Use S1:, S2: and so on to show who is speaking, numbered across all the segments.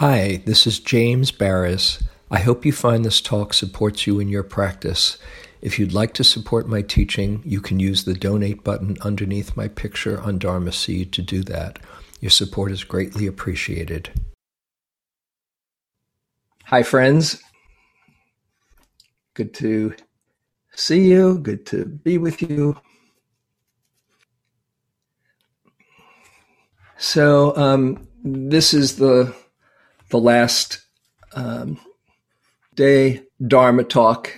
S1: Hi, this is James Baraz. I hope you find this talk supports you in your practice. If you'd like to support my teaching, you can use the donate button underneath my picture on Dharma Seed to do that. Your support is greatly appreciated. Hi, friends. Good to see you. Good to be with you. So, um, this is the the last um, day Dharma talk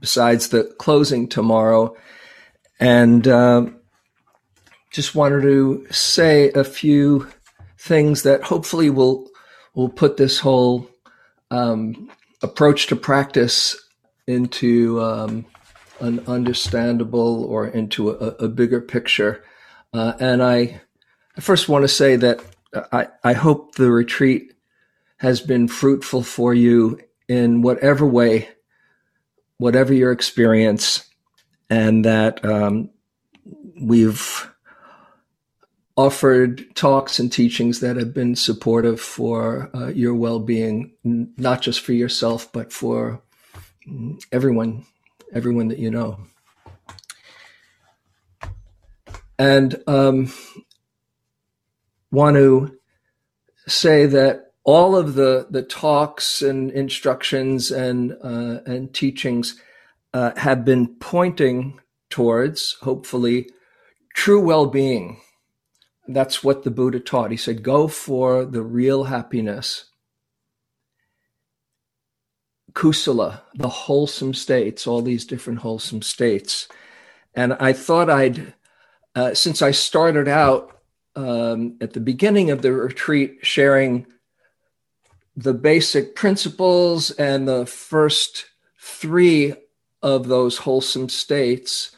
S1: besides the closing tomorrow. And uh, just wanted to say a few things that hopefully will will put this whole um, approach to practice into um, an understandable or into a, a bigger picture. Uh, and I, I first want to say that I, I hope the retreat has been fruitful for you in whatever way, whatever your experience, and that um, we've offered talks and teachings that have been supportive for uh, your well-being, n- not just for yourself, but for everyone, everyone that you know. And um, want to say that all of the the talks and instructions and uh, and teachings uh, have been pointing towards hopefully true well-being. That's what the buddha taught. He said go for the real happiness. Kusala the wholesome states all these different wholesome states. And i thought i'd uh, since i started out um, at the beginning of the retreat sharing the basic principles and the first three of those wholesome states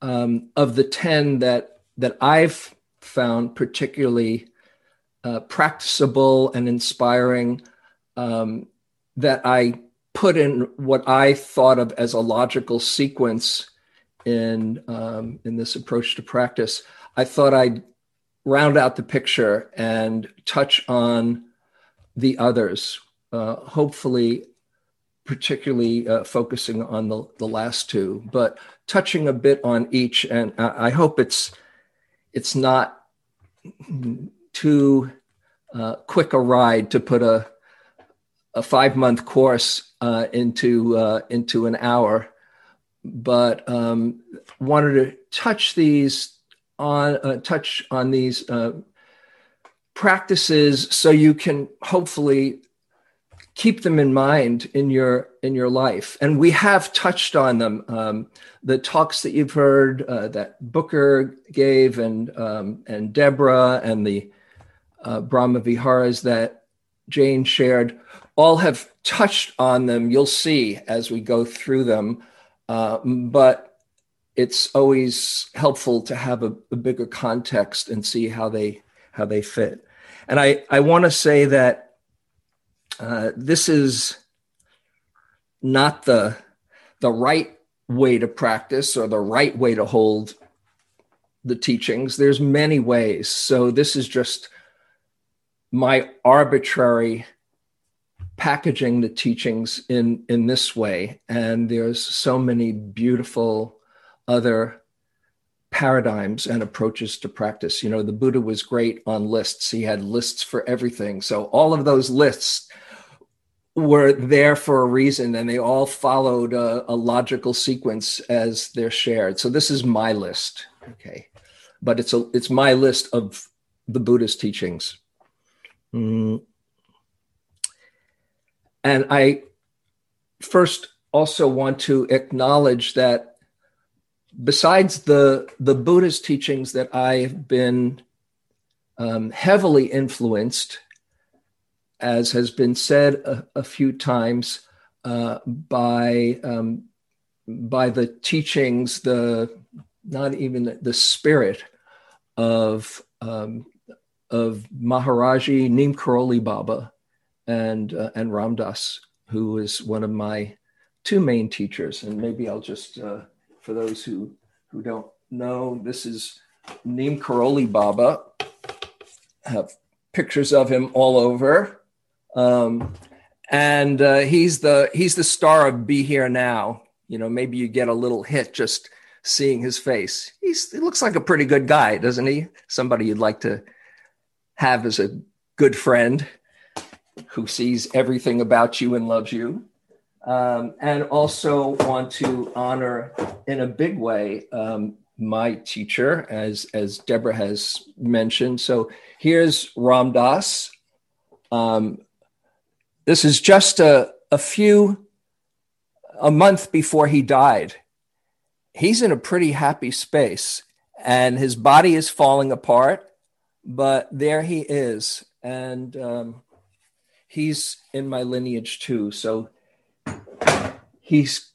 S1: um, of the 10 that that I've found particularly uh, practicable and inspiring um, that I put in what I thought of as a logical sequence in um, in this approach to practice. I thought I'd round out the picture and touch on the others, uh, hopefully, particularly uh, focusing on the, the last two, but touching a bit on each. And I, I hope it's it's not too uh, quick a ride to put a a five month course uh, into uh, into an hour, but um, wanted to touch these on uh, touch on these practices so you can hopefully keep them in mind in your in your life. And we have touched on them um, the talks that you've heard uh, that booker gave and um, and deborah and the uh, brahma viharas that jane shared all have touched on them. You'll see as we go through them. Uh, but it's always helpful to have a, a bigger context and see how they how they fit and I, I want to say that uh, this is not the, the right way to practice or the right way to hold the teachings. There's many ways. So this is just my arbitrary packaging the teachings in in this way and there's so many beautiful other paradigms and approaches to practice. You know, the Buddha was great on lists. He had lists for everything. So all of those lists were there for a reason and they all followed a, a logical sequence as they're shared. So this is my list. Okay. But it's a it's my list of the Buddha's teachings. Mm. And I first also want to acknowledge that besides the the Buddhist teachings that I've been um, heavily influenced, as has been said a, a few times, uh, by um, by the teachings, the not even the spirit of um, of Maharaji Neem Karoli Baba and uh, and Ram Dass, who is one of my two main teachers, and maybe I'll just uh, for those who, who don't know, this is Neem Karoli Baba. I have pictures of him all over. Um, and uh, he's the he's the star of Be Here Now. You know, maybe you get a little hit just seeing his face. He's he looks like a pretty good guy, doesn't he? Somebody you'd like to have as a good friend who sees everything about you and loves you. Um, and also want to honor in a big way um, my teacher, as as Deborah has mentioned. So here's Ram Dass. Um, this is just a, a few a month before he died. He's in a pretty happy space, and his body is falling apart, but there he is, and um, he's in my lineage too. So he's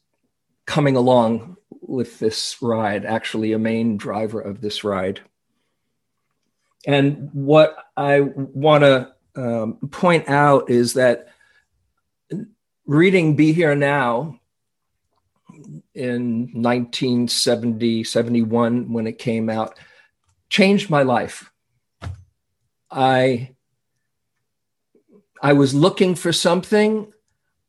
S1: coming along with this ride, actually, a main driver of this ride. And what I want to um, point out is that reading Be Here Now in 1970, 71, when it came out, changed my life. I I was looking for something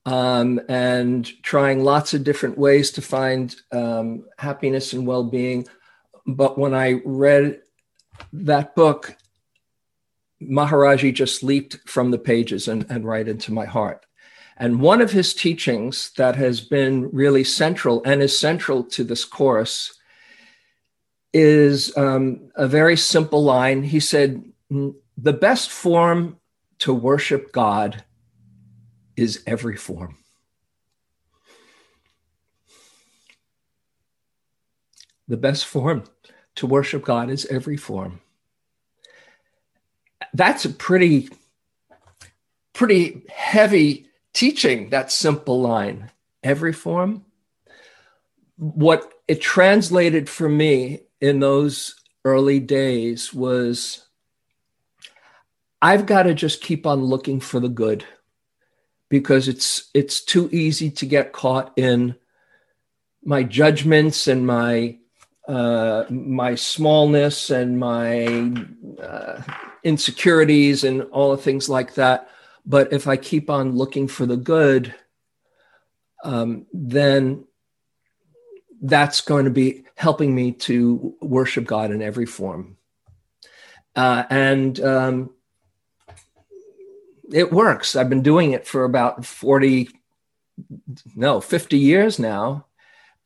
S1: um, and trying lots of different ways to find um, happiness and well being. But when I read that book, Maharaji just leaped from the pages and, and right into my heart. And one of his teachings that has been really central and is central to this course is um, a very simple line. He said, The best form to worship God is every form. The best form to worship God is every form. That's a pretty, pretty heavy teaching, that simple line. Every form. What it translated for me in those early days was I've got to just keep on looking for the good because it's it's too easy to get caught in my judgments and my uh, my smallness and my uh, insecurities and all the things like that. But if I keep on looking for the good, um, then that's going to be helping me to worship God in every form. Uh, and um, it works. I've been doing it for about 40, no, 50 years now.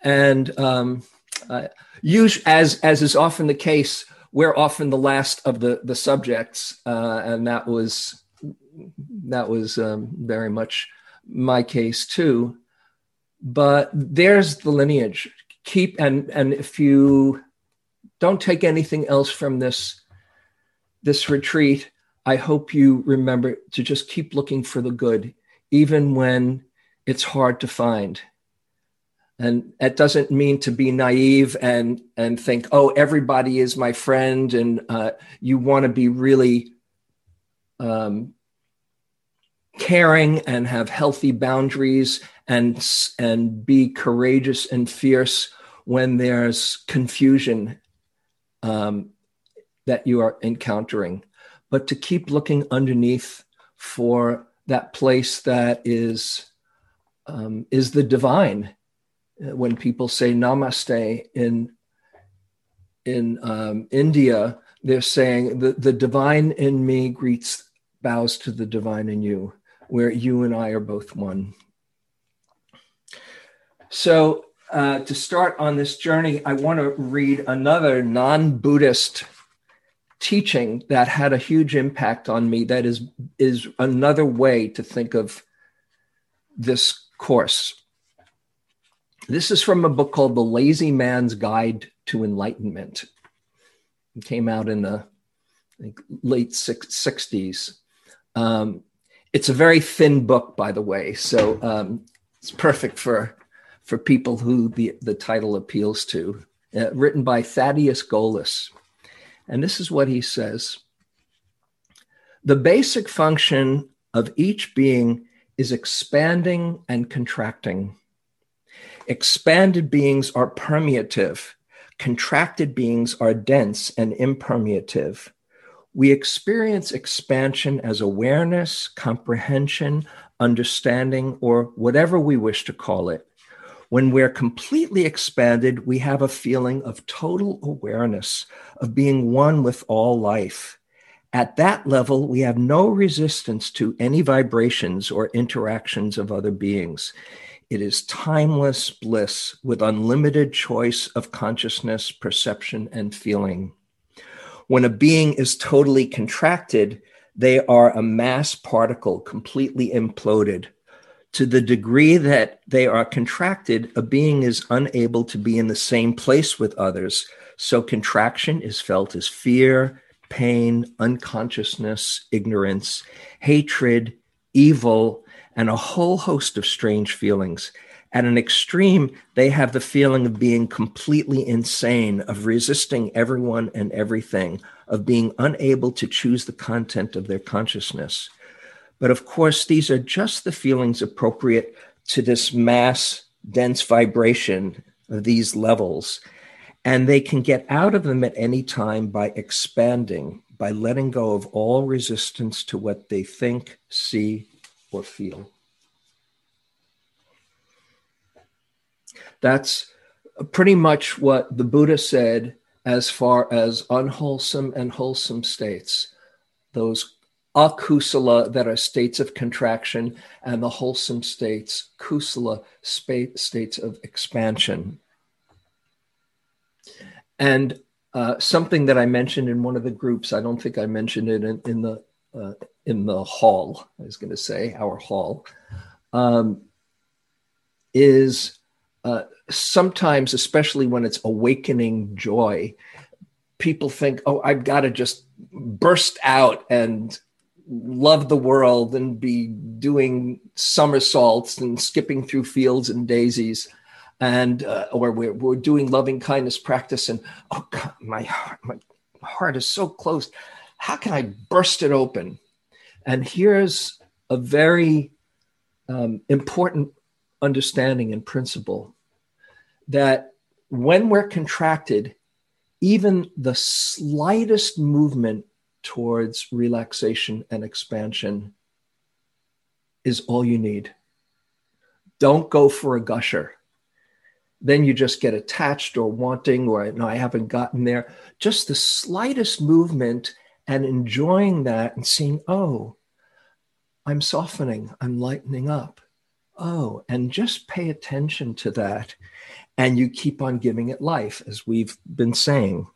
S1: And um, uh, use, as, as is often the case, we're often the last of the, the subjects. Uh, and that was, that was um, very much my case too. But there's the lineage. Keep, and, and if you don't take anything else from this, this retreat, I hope you remember to just keep looking for the good, even when it's hard to find. And that doesn't mean to be naive and, and think, oh, everybody is my friend. And uh, you want to be really um, caring and have healthy boundaries and, and be courageous and fierce when there's confusion um, that you are encountering but to keep looking underneath for that place that is um, is the divine. Uh, when people say namaste in in um, India, they're saying the, the divine in me greets bows to the divine in you, where you and I are both one. So uh, to start on this journey, I want to read another non-Buddhist teaching that had a huge impact on me that is is another way to think of this course. This is from a book called the lazy man's guide to enlightenment. It came out in the late 60s um, it's a very thin book by the way so um, it's perfect for for people who the, the title appeals to. Uh, written by Thaddeus Golas and this is what he says The basic function of each being is expanding and contracting. Expanded beings are permeative, contracted beings are dense and impermeative. We experience expansion as awareness, comprehension, understanding, or whatever we wish to call it. When we're completely expanded, we have a feeling of total awareness, of being one with all life. At that level, we have no resistance to any vibrations or interactions of other beings. It is timeless bliss with unlimited choice of consciousness, perception, and feeling. When a being is totally contracted, they are a mass particle completely imploded. To the degree that they are contracted, a being is unable to be in the same place with others. So contraction is felt as fear, pain, unconsciousness, ignorance, hatred, evil, and a whole host of strange feelings. At an extreme, they have the feeling of being completely insane, of resisting everyone and everything, of being unable to choose the content of their consciousness. But of course, these are just the feelings appropriate to this mass dense vibration of these levels. And they can get out of them at any time by expanding, by letting go of all resistance to what they think, see, or feel. That's pretty much what the Buddha said as far as unwholesome and wholesome states, those akusala that are states of contraction, and the wholesome states, kusala states of expansion. And uh, something that I mentioned in one of the groups, I don't think I mentioned it in, in the uh, in the hall. I was going to say our hall um, is uh, sometimes, especially when it's awakening joy, people think, "Oh, I've got to just burst out and love the world and be doing somersaults and skipping through fields and daisies." And uh, or we're, we're doing loving kindness practice, and oh God, my heart, my heart is so closed how can I burst it open? And here's a very um, important understanding and principle that when we're contracted, even the slightest movement towards relaxation and expansion is all you need. Don't go for a gusher. Then you just get attached or wanting, or no, I haven't gotten there. Just the slightest movement and enjoying that and seeing, oh, I'm softening, I'm lightening up. Oh, and just pay attention to that. And you keep on giving it life, as we've been saying.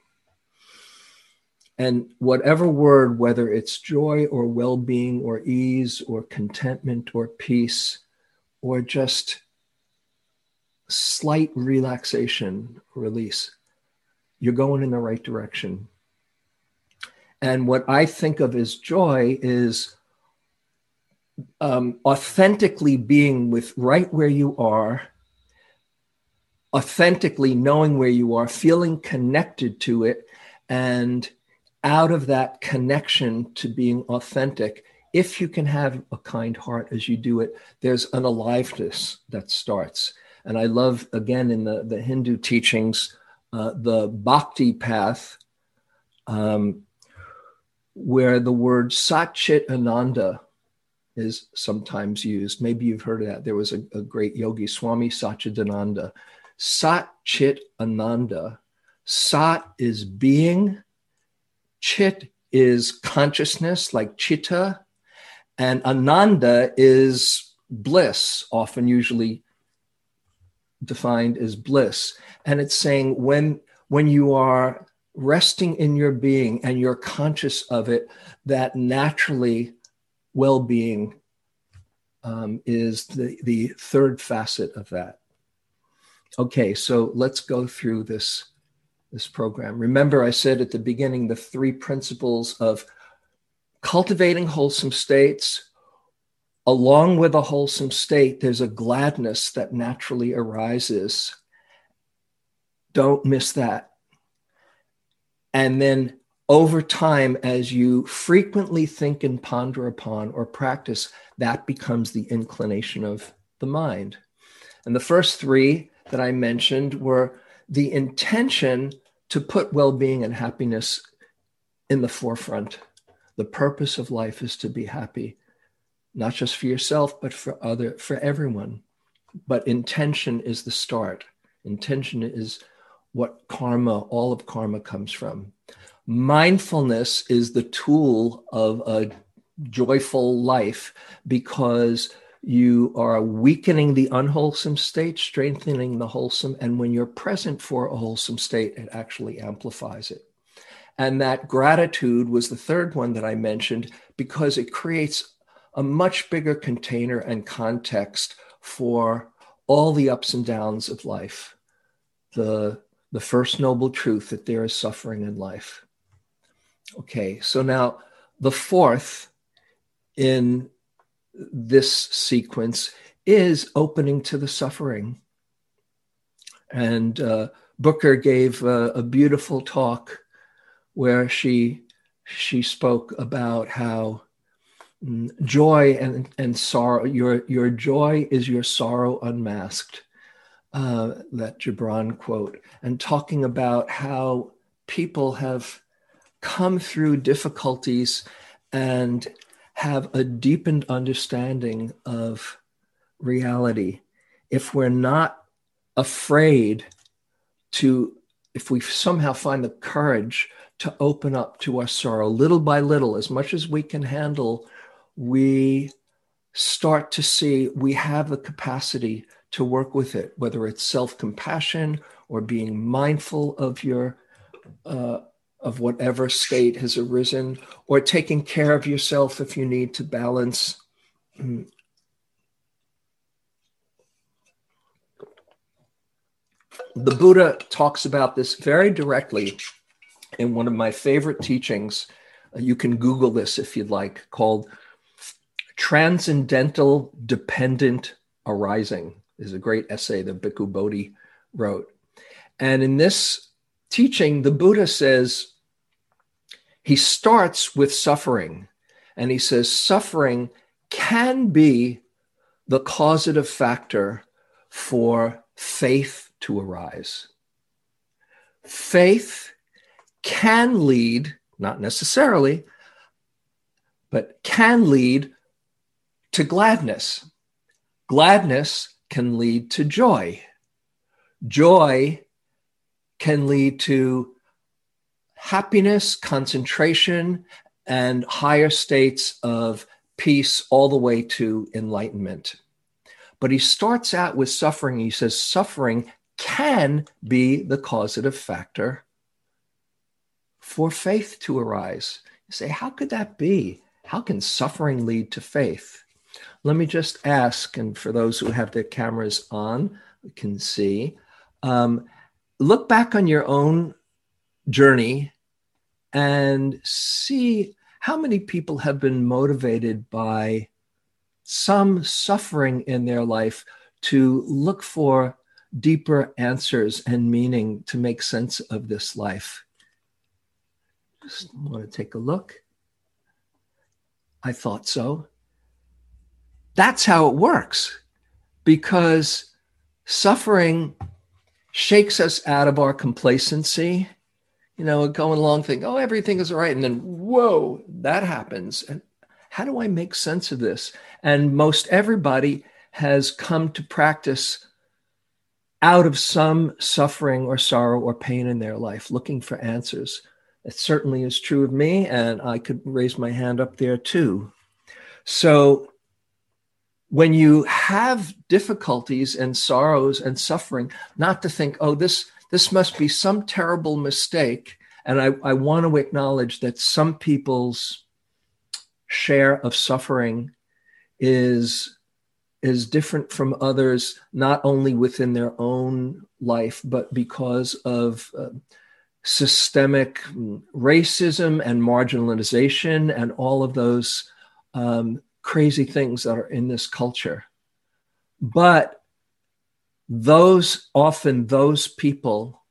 S1: And whatever word, whether it's joy or well being or ease or contentment or peace or just slight relaxation, release, you're going in the right direction. And what I think of as joy is um, authentically being with right where you are, authentically knowing where you are, feeling connected to it, and out of that connection to being authentic, if you can have a kind heart as you do it, there's an aliveness that starts. And I love, again, in the, the Hindu teachings, uh, the bhakti path. Um, where the word Satchit Ananda is sometimes used. Maybe you've heard of that. There was a, a great yogi, Swami Satchidananda. Satchit Ananda. Sat is being, Chit is consciousness, like Chitta, and Ananda is bliss, often usually defined as bliss. And it's saying when when you are resting in your being and you're conscious of it, that naturally well being um, is the, the third facet of that. Okay, so let's go through this, this program. Remember, I said at the beginning the three principles of cultivating wholesome states. Along with a wholesome state, there's a gladness that naturally arises. Don't miss that and then over time, as you frequently think and ponder upon or practice, that becomes the inclination of the mind. And the first three that I mentioned were the intention to put well being and happiness in the forefront The purpose of life is to be happy, not just for yourself, but for other, for everyone. But intention is the start. Intention is what karma, all of karma comes from. Mindfulness is the tool of a joyful life because you are weakening the unwholesome state, strengthening the wholesome. And when you're present for a wholesome state, it actually amplifies it. And that gratitude was the third one that I mentioned because it creates a much bigger container and context for all the ups and downs of life. The, the first noble truth that there is suffering in life. Okay, so now the fourth in this sequence is opening to the suffering. And uh, Booker gave a, a beautiful talk where she she spoke about how mm, joy and, and sorrow your your joy is your sorrow unmasked uh, that Gibran quote and talking about how people have come through difficulties and have a deepened understanding of reality if we're not afraid to if we somehow find the courage to open up to our sorrow little by little, as much as we can handle, we start to see we have the capacity to work with it, whether it's self compassion or being mindful of your. Uh, of whatever state has arisen, or taking care of yourself if you need to balance. The Buddha talks about this very directly in one of my favorite teachings. Uh, you can Google this if you'd like, called Transcendental Dependent Arising. Is a great essay that Bhikkhu Bodhi wrote. And in this teaching, the Buddha says, he starts with suffering and he says, suffering can be the causative factor for faith to arise. Faith can lead, not necessarily, but can lead to gladness. Gladness can lead to joy. Joy can lead to happiness, concentration, and higher states of peace, all the way to enlightenment. But he starts out with suffering. He says suffering can be the causative factor for faith to arise. You say, how could that be? How can suffering lead to faith? Let me just ask, and for those who have their cameras on, can see, um, look back on your own journey and see how many people have been motivated by some suffering in their life to look for deeper answers and meaning to make sense of this life. Just want to take a look. I thought so. That's how it works because suffering shakes us out of our complacency. You know, going along thinking, oh, everything is all right. And then, whoa, that happens. And how do I make sense of this? And most everybody has come to practice out of some suffering or sorrow or pain in their life, looking for answers. It certainly is true of me, and I could raise my hand up there too. So, when you have difficulties and sorrows and suffering, not to think, oh, this, this must be some terrible mistake. And I, I want to acknowledge that some people's share of suffering is is different from others not only within their own life but because of uh, systemic racism and marginalization and all of those um, crazy things that are in this culture. But those often those people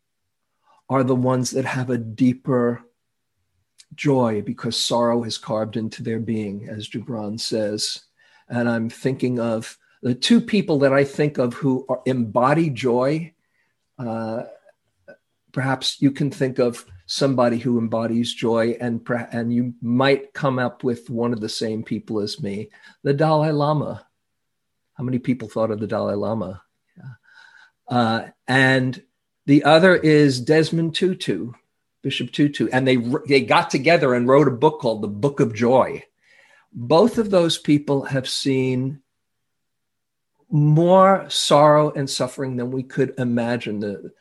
S1: are the ones that have a deeper joy because sorrow has carved into their being, as Gibran says. And I'm thinking of the two people that I think of who embody joy. Uh, perhaps you can think of somebody who embodies joy, and and you might come up with one of the same people as me, the Dalai Lama. How many people thought of the Dalai Lama? Uh, and the other is Desmond Tutu, Bishop Tutu, and they they got together and wrote a book called The Book of Joy. Both of those people have seen more sorrow and suffering than we could imagine. The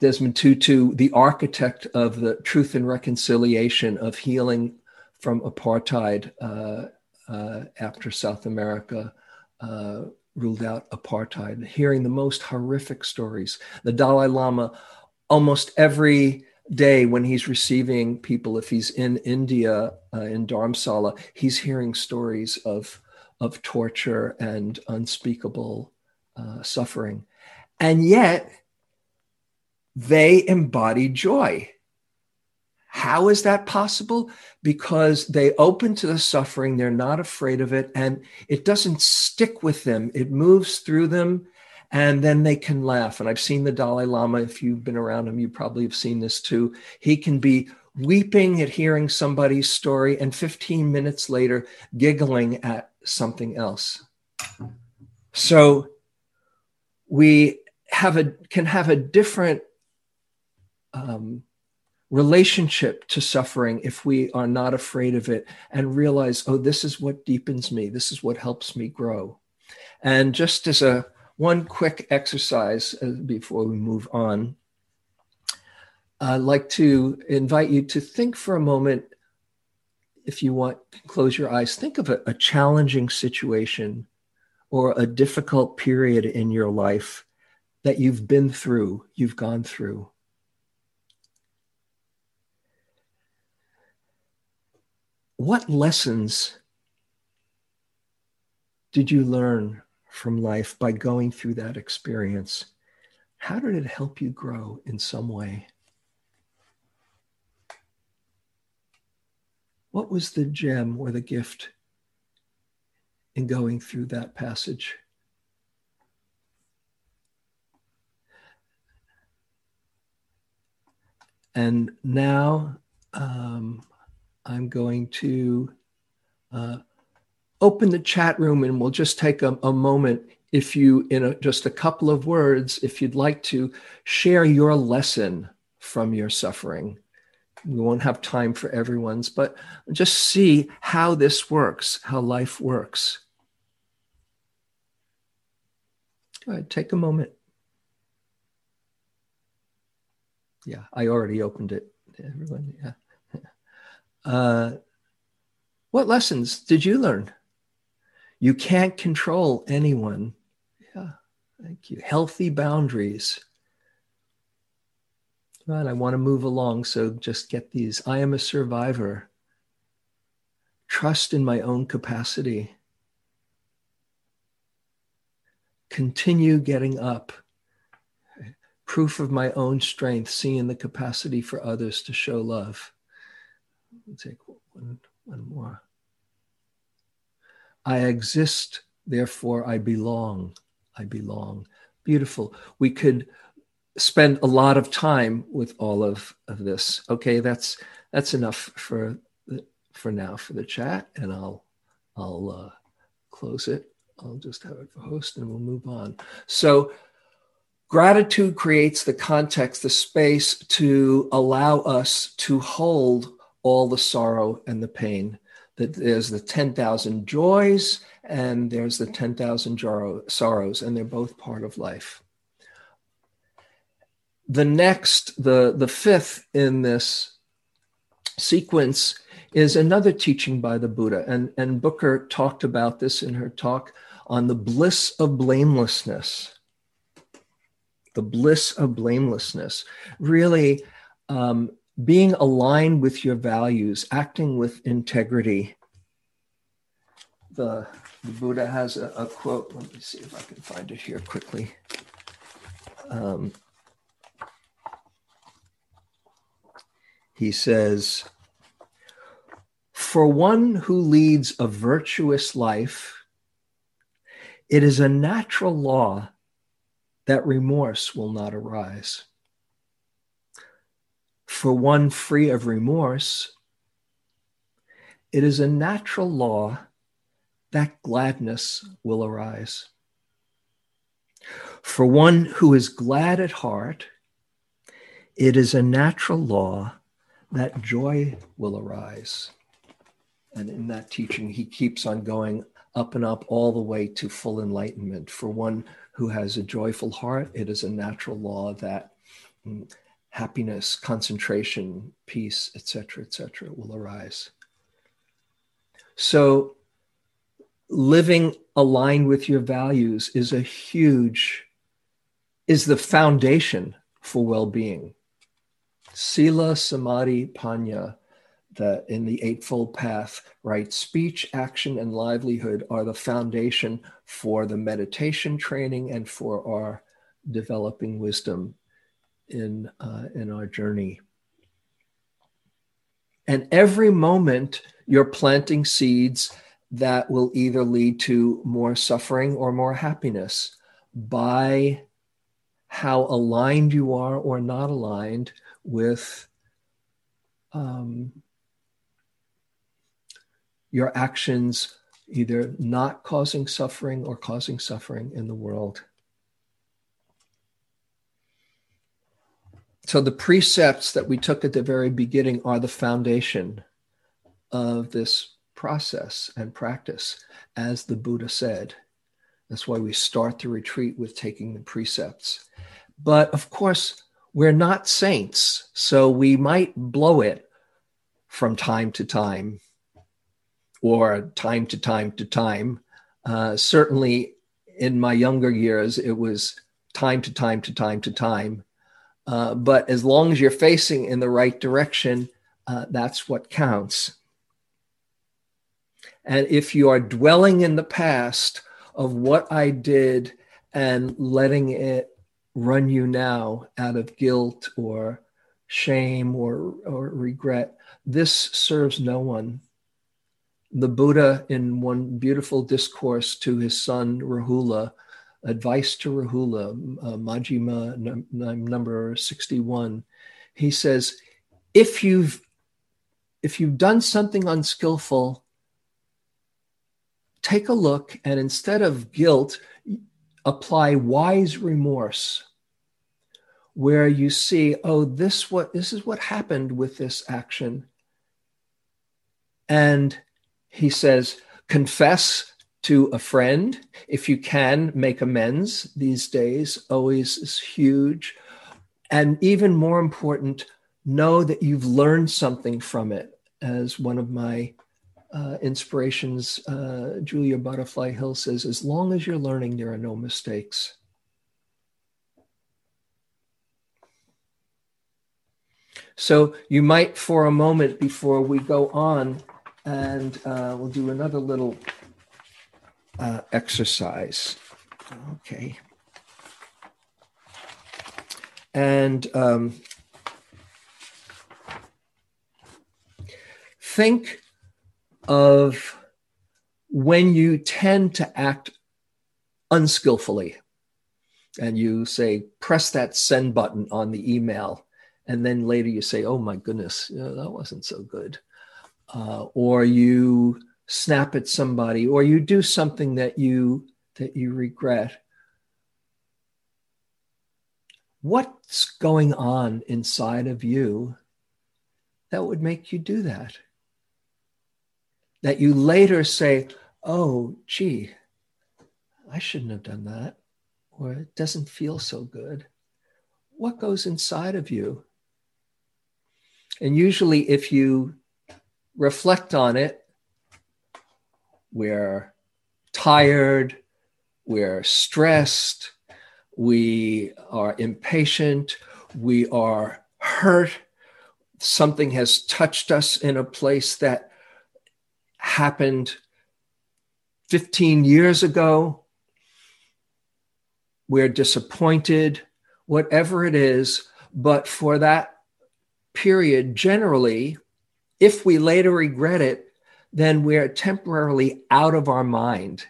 S1: Desmond Tutu, the architect of the truth and reconciliation of healing from apartheid uh, uh, after South America uh, ruled out apartheid, hearing the most horrific stories. The Dalai Lama, almost every day when he's receiving people, if he's in India, uh, in Dharamsala, he's hearing stories of, of torture and unspeakable uh, suffering. And yet, they embody joy. How is that possible? Because they open to the suffering, they're not afraid of it, and it doesn't stick with them. It moves through them, and then they can laugh. And I've seen the Dalai Lama, if you've been around him, you probably have seen this too. He can be weeping at hearing somebody's story, and 15 minutes later, giggling at something else. So we have a can have a different um, relationship to suffering if we are not afraid of it and realize, oh, this is what deepens me. This is what helps me grow. And just as a one quick exercise uh, before we move on, I'd like to invite you to think for a moment, if you want, close your eyes, think of a, a challenging situation or a difficult period in your life that you've been through, you've gone through. What lessons did you learn from life by going through that experience? How did it help you grow in some way? What was the gem or the gift in going through that passage? And now um, I'm going to uh, open the chat room and we'll just take a, a moment if you, in a, just a couple of words, if you'd like to share your lesson from your suffering. We won't have time for everyone's, but just see how this works, how life works. Go ahead, take a moment. Yeah, I already opened it. Everyone, yeah. Uh, what lessons did you learn? You can't control anyone. Yeah, thank you. Healthy boundaries. Right, I want to move along, so just get these. I am a survivor. Trust in my own capacity. Continue getting up. Proof of my own strength, seeing the capacity for others to show love take one, one more. I exist, therefore I belong. I belong. Beautiful. We could spend a lot of time with all of, of this. Okay, that's that's enough for for now for the chat, and I'll I'll uh, close it. I'll just have it for host, and we'll move on. So. Gratitude creates the context, the space to allow us to hold all the sorrow and the pain. That there's the 10,000 joys and there's the 10,000 sorrows, and they're both part of life. The next, the, the fifth in this sequence is another teaching by the Buddha. And, and Booker talked about this in her talk on the bliss of blamelessness. The bliss of blamelessness. Really, um, being aligned with your values, acting with integrity. The, the Buddha has a, a, quote. Let me see if I can find it here quickly. Um, he says, For one who leads a virtuous life, it is a natural law that remorse will not arise. For one free of remorse, it is a natural law that gladness will arise. For one who is glad at heart, it is a natural law that joy will arise. And in that teaching, he keeps on going up and up all the way to full enlightenment. For one who has a joyful heart, it is a natural law that happiness, concentration, peace, etc., etc., will arise. So, living aligned with your values is a huge, is the foundation for well being. Sila, Samadhi, Panna, that in the Eightfold Path, right? Speech, action, and livelihood are the foundation for the meditation training and for our developing wisdom in, uh, in our journey. And every moment you're planting seeds that will either lead to more suffering or more happiness by how aligned you are or not aligned with um, your actions either not causing suffering or causing suffering in the world. So, the precepts that we took at the very beginning are the foundation of this process and practice, as the Buddha said. That's why we start the retreat with taking the precepts. But of course, we're not saints, so we might blow it from time to time or time to time to time. Uh, certainly in my younger years, it was time to time to time to time. Uh, but as long as you're facing in the right direction, uh, that's what counts. And if you are dwelling in the past of what I did and letting it run you now out of guilt or shame or, or regret, this serves no one the Buddha, in one beautiful discourse to his son Rahula, advice to Rahula, uh, number 61, he says, if you've if you've done something unskillful, take a look and instead of guilt, apply wise remorse where you see, oh, this what this is what happened with this action. And he says, confess to a friend. If you can, make amends these days, always is huge. And even more important, know that you've learned something from it. As one of my uh, inspirations, uh, Julia Butterfly Hill says, as long as you're learning, there are no mistakes. So you might, for a moment before we go on, and uh, we'll do another little uh, exercise. Okay. And um, think of when you tend to act unskillfully and you say, press that send button on the email. And then later you say, oh my goodness, you know, that wasn't so good uh, or you snap at somebody or you do something that you that you regret. What's going on inside of you that would make you do that? That you later say oh gee i shouldn't have done that or it doesn't feel so good. What goes inside of you? And usually if you reflect on it, we're tired, we're stressed, we are impatient, we are hurt. Something has touched us in a place that happened 15 years ago. We're disappointed, whatever it is. But for that period, generally, if we later regret it, then we're temporarily out of our mind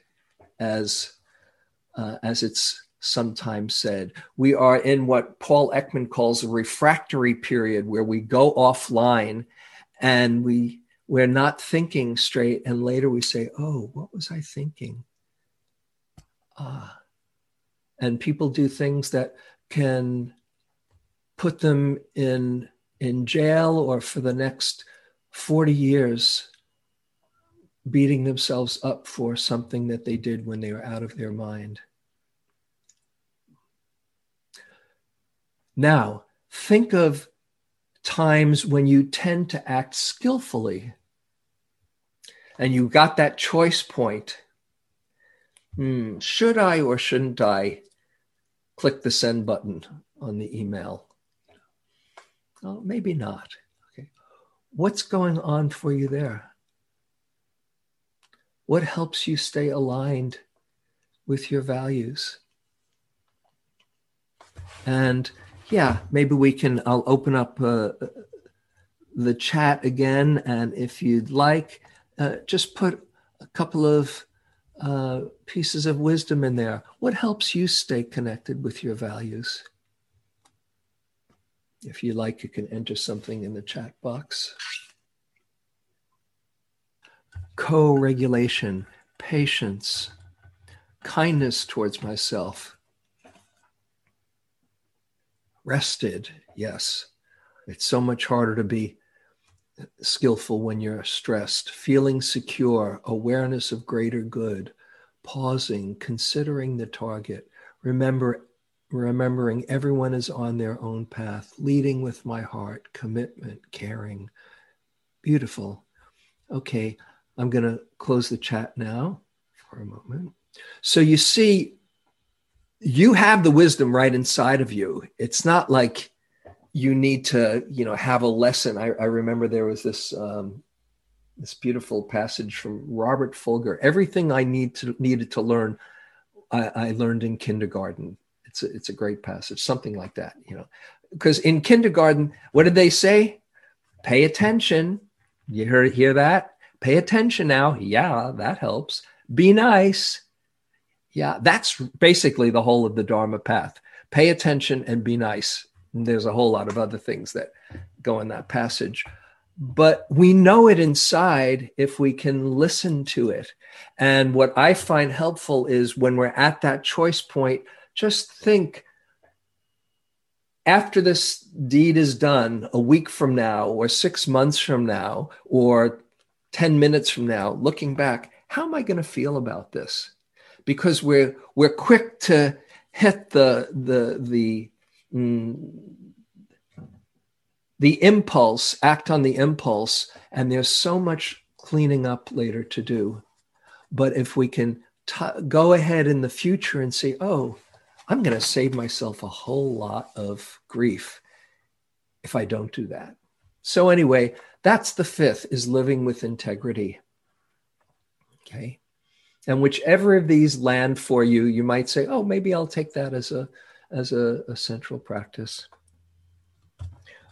S1: as, uh, as it's sometimes said. We are in what Paul Ekman calls a refractory period where we go offline and we we're not thinking straight and later we say, "Oh, what was I thinking?" Ah. And people do things that can put them in in jail or for the next 40 years beating themselves up for something that they did when they were out of their mind. Now, think of times when you tend to act skillfully and you got that choice point. Hmm, should I or shouldn't I click the send button on the email? Oh, maybe not. Okay. What's going on for you there? What helps you stay aligned with your values? And yeah, maybe we can, I'll open up uh, the chat again. And if you'd like, uh, just put a couple of uh, pieces of wisdom in there. What helps you stay connected with your values? If you like, you can enter something in the chat box. Co regulation, patience, kindness towards myself. Rested, yes. It's so much harder to be skillful when you're stressed. Feeling secure, awareness of greater good, pausing, considering the target. Remember remembering everyone is on their own path, leading with my heart, commitment, caring. Beautiful. Okay, I'm going to close the chat now for a moment. So you see, you have the wisdom right inside of you. It's not like you need to, you know, have a lesson. I, I remember there was this um, this beautiful passage from Robert Fulghum. Everything I need to needed to learn, I, I learned in kindergarten it's a, it's a great passage, something like that, you know. Because in kindergarten, what did they say? Pay attention. You hear hear that? Pay attention now. Yeah, that helps. Be nice. Yeah, that's basically the whole of the Dharma path. Pay attention and be nice. And there's a whole lot of other things that go in that passage. But we know it inside if we can listen to it. And what I find helpful is when we're at that choice point, just think after this deed is done, a week from now, or six months from now, or 10 minutes from now, looking back, how am I going to feel about this? Because we're, we're quick to hit the, the, the, mm, the impulse, act on the impulse, and there's so much cleaning up later to do. But if we can t- go ahead in the future and say, oh, I'm going to save myself a whole lot of grief if I don't do that. So, anyway, that's the fifth is living with integrity. Okay. And whichever of these land for you, you might say, oh, maybe I'll take that as a as a, a central practice.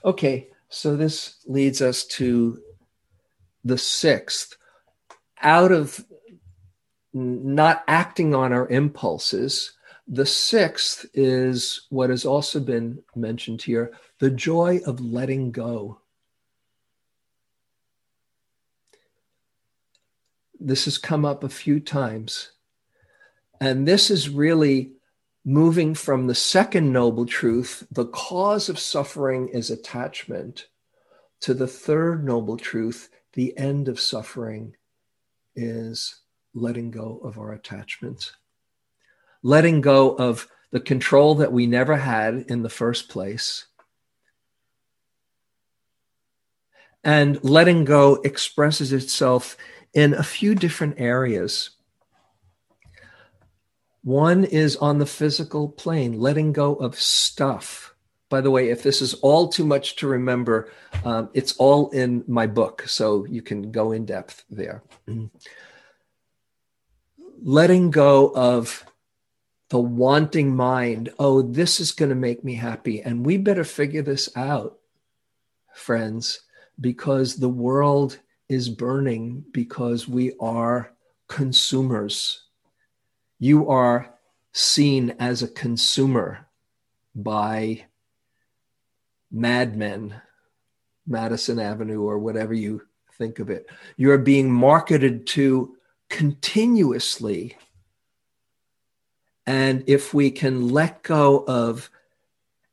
S1: Okay, so this leads us to the sixth. Out of not acting on our impulses, the sixth is what has also been mentioned here the joy of letting go. This has come up a few times. And this is really moving from the second noble truth, the cause of suffering is attachment, to the third noble truth, the end of suffering is letting go of our attachments letting go of the control that we never had in the first place. And letting go expresses itself in a few different areas. One is on the physical plane, letting go of stuff. By the way, if this is all too much to remember, um, it's all in my book, so you can go in depth there. letting go of the wanting mind, oh, this is going to make me happy. And we better figure this out, friends, because the world is burning because we are consumers. You are seen as a consumer by madmen, Madison Avenue, or whatever you think of it. You're being marketed to continuously. And if we can let go of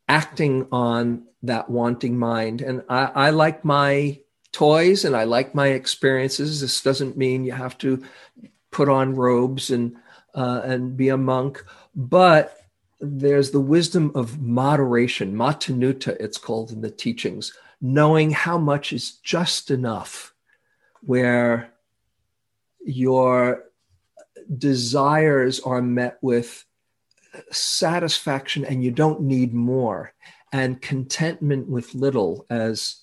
S1: acting on that wanting mind, and I, I like my toys and I like my experiences. This doesn't mean you have to put on robes and uh, and be a monk, but there's the wisdom of moderation, matanuta, it's called in the teachings, knowing how much is just enough, where your desires are met with satisfaction and you don't need more, and contentment with little, as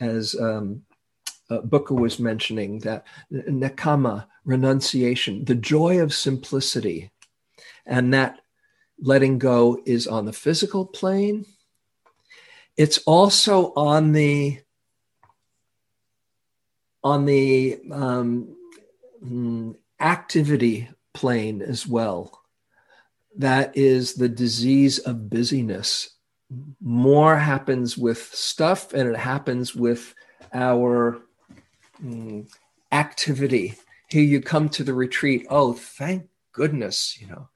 S1: as um, uh, Booker was mentioning, that nekkhamma, renunciation, the joy of simplicity, and that letting go is on the physical plane. It's also on the on the um, hmm, activity plane as well. That is the disease of busyness. More happens with stuff, and it happens with our mm, activity. Here you come to the retreat. Oh, thank goodness, you know,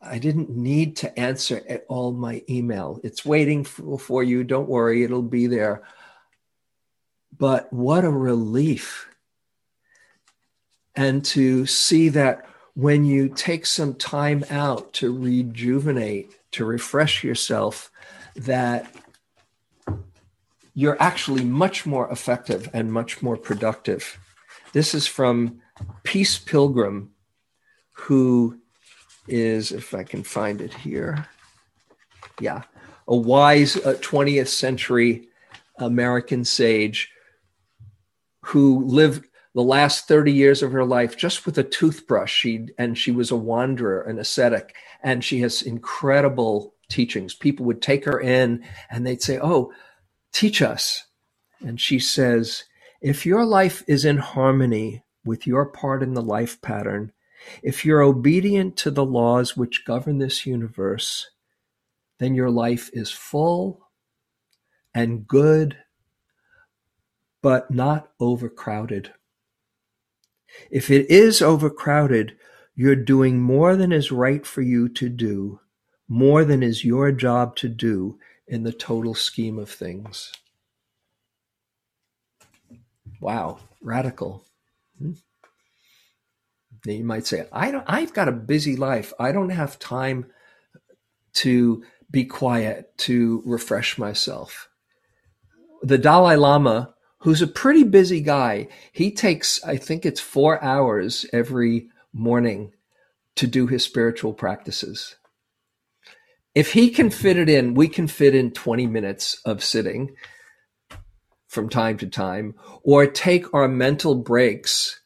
S1: I didn't need to answer at all my email. It's waiting for, for you. Don't worry, it'll be there. But what a relief. And to see that when you take some time out to rejuvenate, to refresh yourself, that you're actually much more effective and much more productive. This is from Peace Pilgrim, who is, if I can find it here, yeah, a wise uh, 20th century American sage who lived the last 30 years of her life just with a toothbrush. She, and she was a wanderer, an ascetic, and she has incredible teachings. People would take her in and they'd say, Oh, Teach us. And she says, if your life is in harmony with your part in the life pattern, if you're obedient to the laws which govern this universe, then your life is full and good, but not overcrowded. If it is overcrowded, you're doing more than is right for you to do, more than is your job to do, in the total scheme of things. Wow, radical. Hmm. You might say, I don't, I've got a busy life. I don't have time to be quiet, to refresh myself. The Dalai Lama, who's a pretty busy guy, he takes, I think it's four hours every morning to do his spiritual practices if he can fit it in, we can fit in 20 minutes of sitting from time to time, or take our mental breaks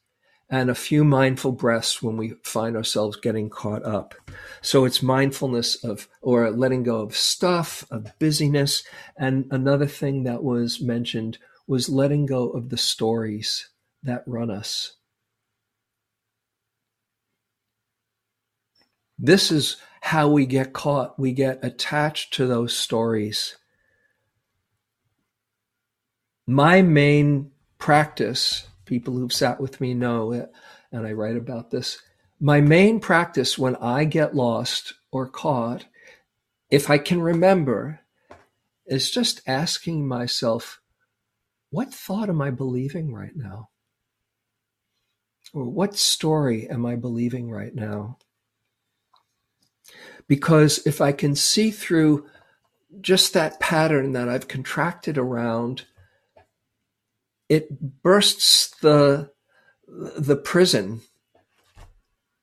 S1: and a few mindful breaths when we find ourselves getting caught up. So it's mindfulness of, or letting go of stuff, of busyness. And another thing that was mentioned was letting go of the stories that run us. This is how we get caught. We get attached to those stories. My main practice, people who've sat with me know it, and I write about this. My main practice when I get lost or caught, if I can remember, is just asking myself, what thought am I believing right now? Or what story am I believing right now? Because if I can see through just that pattern that I've contracted around, it bursts the, the prison.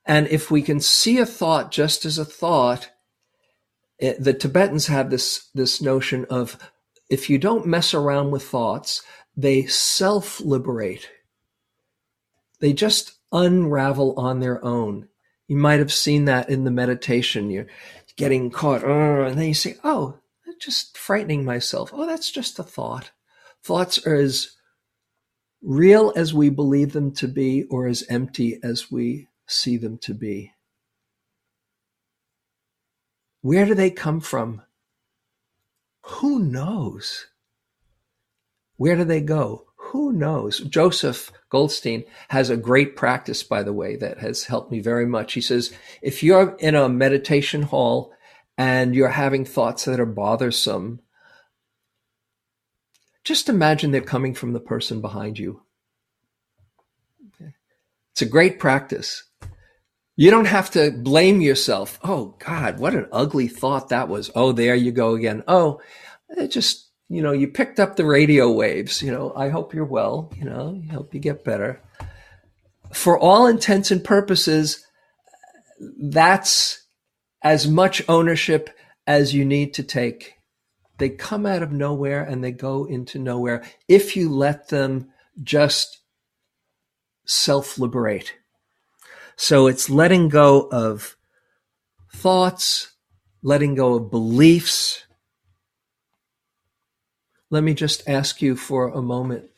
S1: And if we can see a thought just as a thought, it, the Tibetans have this, this notion of if you don't mess around with thoughts, they self liberate. They just unravel on their own. You might have seen that in the meditation. You're getting caught, and then you say, "Oh, just frightening myself." Oh, that's just a thought. Thoughts are as real as we believe them to be, or as empty as we see them to be. Where do they come from? Who knows? Where do they go? Who knows? Joseph Goldstein has a great practice, by the way, that has helped me very much. He says, if you're in a meditation hall and you're having thoughts that are bothersome, just imagine they're coming from the person behind you. It's a great practice. You don't have to blame yourself. Oh God, what an ugly thought that was. Oh, there you go again. Oh, it just, you know, you picked up the radio waves. You know, I hope you're well. You know, I hope you get better. For all intents and purposes, that's as much ownership as you need to take. They come out of nowhere and they go into nowhere if you let them just self liberate. So it's letting go of thoughts, letting go of beliefs. Let me just ask you for a moment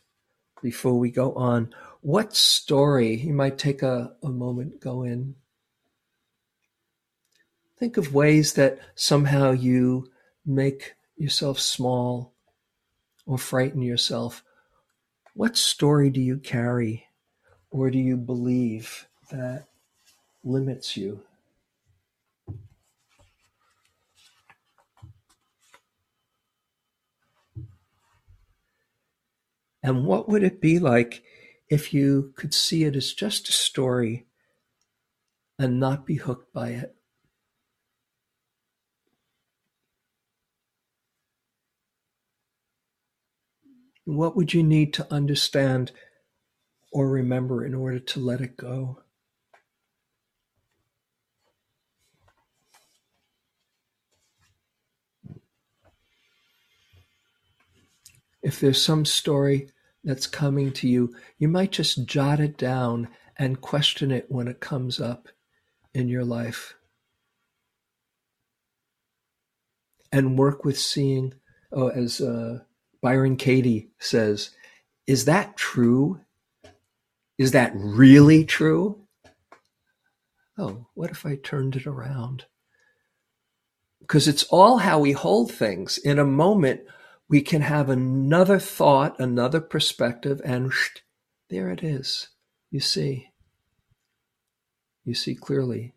S1: before we go on. What story, you might take a, a moment, go in. Think of ways that somehow you make yourself small or frighten yourself. What story do you carry or do you believe that limits you. And what would it be like if you could see it as just a story and not be hooked by it? What would you need to understand or remember in order to let it go? if there's some story that's coming to you, you might just jot it down and question it when it comes up in your life. And work with seeing, oh, as uh, Byron Katie says, is that true? Is that really true? Oh, what if I turned it around? Because it's all how we hold things. In a moment, we can have another thought, another perspective, and there it is. You see. You see clearly.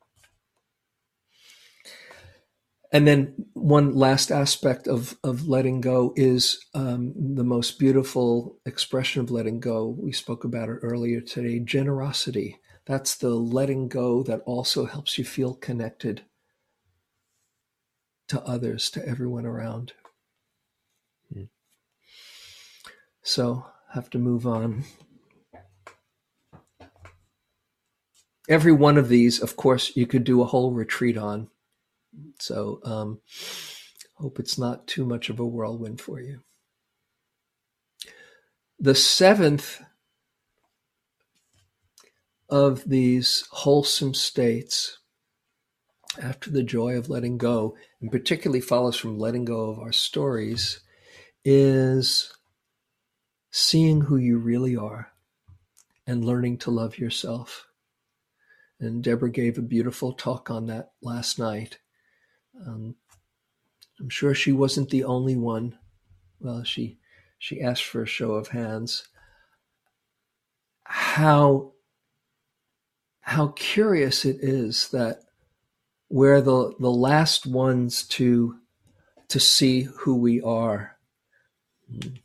S1: And then one last aspect of, of letting go is um, the most beautiful expression of letting go. We spoke about it earlier today generosity. That's the letting go that also helps you feel connected to others, to everyone around. So have to move on. Every one of these, of course, you could do a whole retreat on. So um, hope it's not too much of a whirlwind for you. The seventh of these wholesome states after the joy of letting go, and particularly follows from letting go of our stories, is seeing who you really are and learning to love yourself. And Deborah gave a beautiful talk on that last night. Um, I'm sure she wasn't the only one. Well, she she asked for a show of hands. How how curious it is that we're the the last ones to to see who we are. Mm.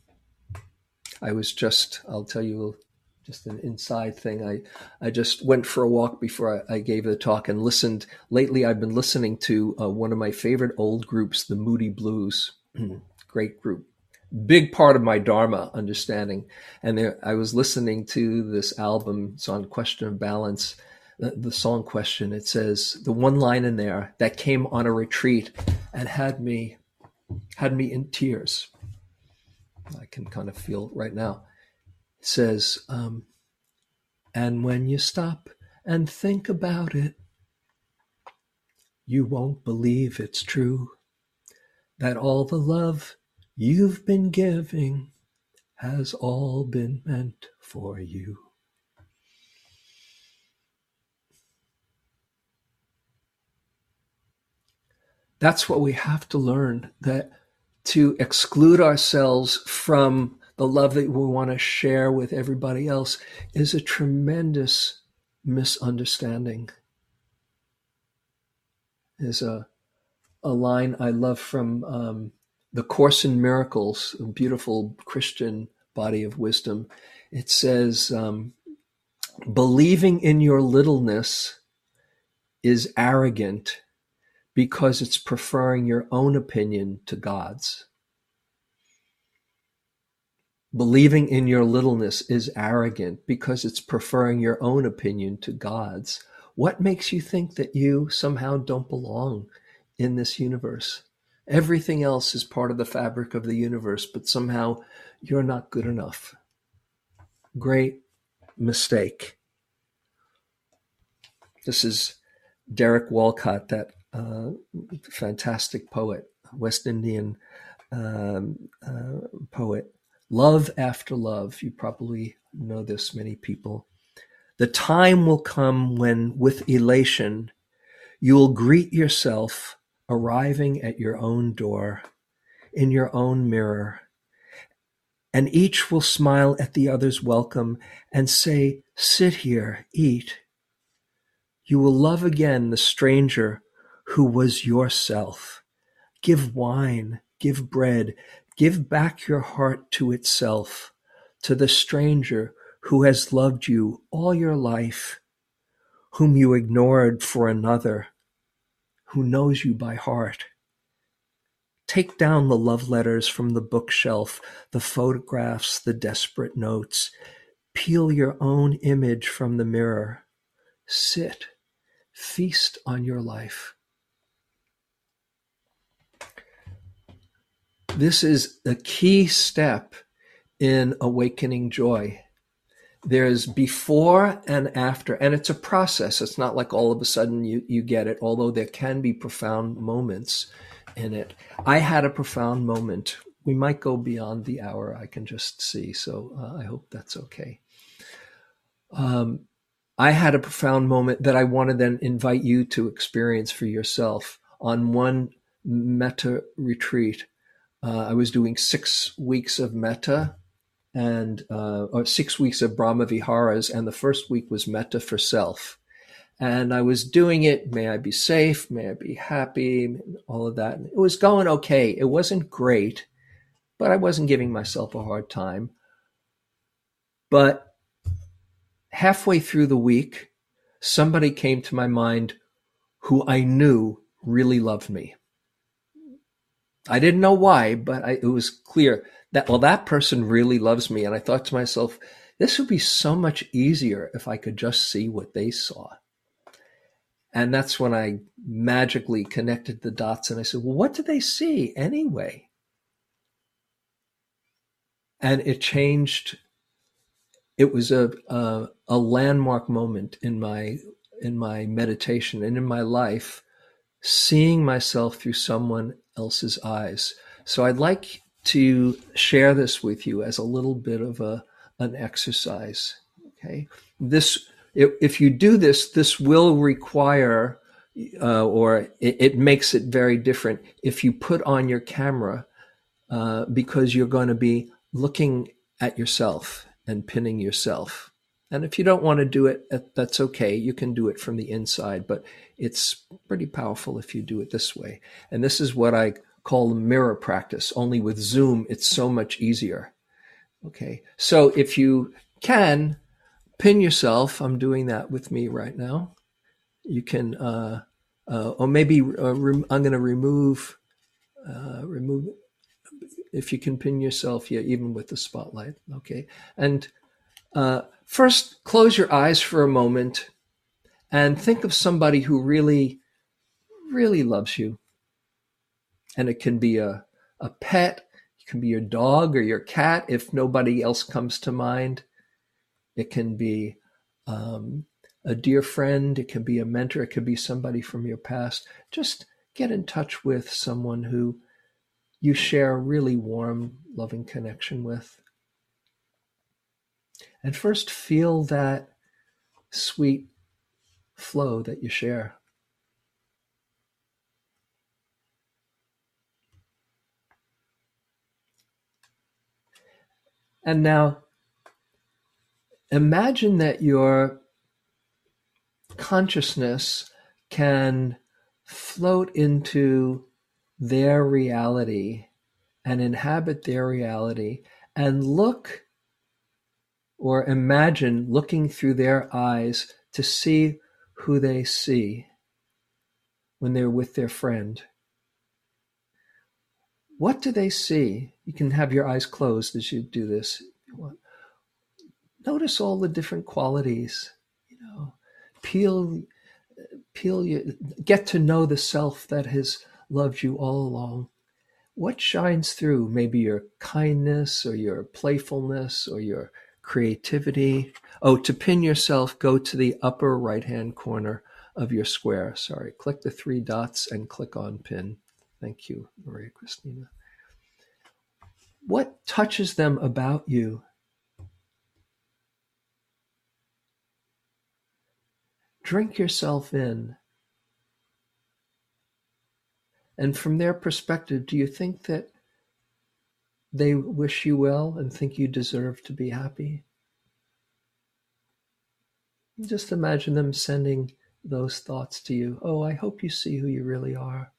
S1: I was just, I'll tell you just an inside thing. I, I just went for a walk before I, I gave the talk and listened. Lately, I've been listening to uh, one of my favorite old groups, the Moody Blues. Great group. Big part of my Dharma understanding. And there, I was listening to this album. It's on Question of Balance. The, the song question, it says the one line in there that came on a retreat and had me, had me in tears I can kind of feel right now. It says, um, and when you stop and think about it, you won't believe it's true that all the love you've been giving has all been meant for you. that's what we have to learn that to exclude ourselves from the love that we want to share with everybody else is a tremendous misunderstanding. Is a a line I love from um, the Course in Miracles, a beautiful Christian body of wisdom. It says, um, "Believing in your littleness is arrogant because it's preferring your own opinion to God's." Believing in your littleness is arrogant because it's preferring your own opinion to God's. What makes you think that you somehow don't belong in this universe? Everything else is part of the fabric of the universe, but somehow you're not good enough. Great mistake. This is Derek Walcott, that uh, fantastic poet, West Indian um, uh, poet Love after love. You probably know this, many people. The time will come when, with elation, you will greet yourself arriving at your own door, in your own mirror, and each will smile at the other's welcome and say, Sit here, eat. You will love again the stranger who was yourself. Give wine, give bread, Give back your heart to itself, to the stranger who has loved you all your life, whom you ignored for another, who knows you by heart. Take down the love letters from the bookshelf, the photographs, the desperate notes. Peel your own image from the mirror. Sit, feast on your life. This is a key step in awakening joy. There's before and after, and it's a process. It's not like all of a sudden you, you get it, although there can be profound moments in it. I had a profound moment. We might go beyond the hour, I can just see. So uh, I hope that's okay. Um, I had a profound moment that I want to then invite you to experience for yourself on one metta retreat uh, I was doing six weeks of metta and uh, or six weeks of Brahma Viharas, and the first week was metta for self. And I was doing it. May I be safe? May I be happy? All of that. it was going okay. It wasn't great, but I wasn't giving myself a hard time. But halfway through the week, somebody came to my mind who I knew really loved me. I didn't know why, but I, it was clear that, well, that person really loves me. And I thought to myself, this would be so much easier if I could just see what they saw. And that's when I magically connected the dots and I said, well, what do they see anyway? And it changed. It was a, a, a landmark moment in my in my meditation and in my life, seeing myself through someone else's eyes. So I'd like to share this with you as a little bit of a an exercise. Okay, this if, you do this, this will require, uh, or it, it, makes it very different if you put on your camera, uh, because you're going to be looking at yourself and pinning yourself. And if you don't want to do it, that's okay. You can do it from the inside, but it's pretty powerful if you do it this way. And this is what I call mirror practice. Only with Zoom, it's so much easier. Okay. So if you can pin yourself, I'm doing that with me right now. You can, uh, uh, or maybe uh, rem- I'm going to remove, uh, remove, if you can pin yourself, yeah, even with the spotlight. Okay. And uh, first, close your eyes for a moment and think of somebody who really, really loves you. And it can be a, a pet, it can be your dog or your cat if nobody else comes to mind. It can be um, a dear friend, it can be a mentor, it could be somebody from your past. Just get in touch with someone who you share a really warm, loving connection with. And first, feel that sweet flow that you share. And now imagine that your consciousness can float into their reality and inhabit their reality and look or imagine looking through their eyes to see who they see when they're with their friend. What do they see? You can have your eyes closed as you do this. Notice all the different qualities. You know, peel, peel get to know the self that has loved you all along. What shines through? Maybe your kindness or your playfulness or your creativity. Oh, to pin yourself, go to the upper right hand corner of your square. Sorry, click the three dots and click on pin. Thank you, Maria Christina. What touches them about you? Drink yourself in. And from their perspective, do you think that they wish you well and think you deserve to be happy? Just imagine them sending those thoughts to you. Oh, I hope you see who you really are.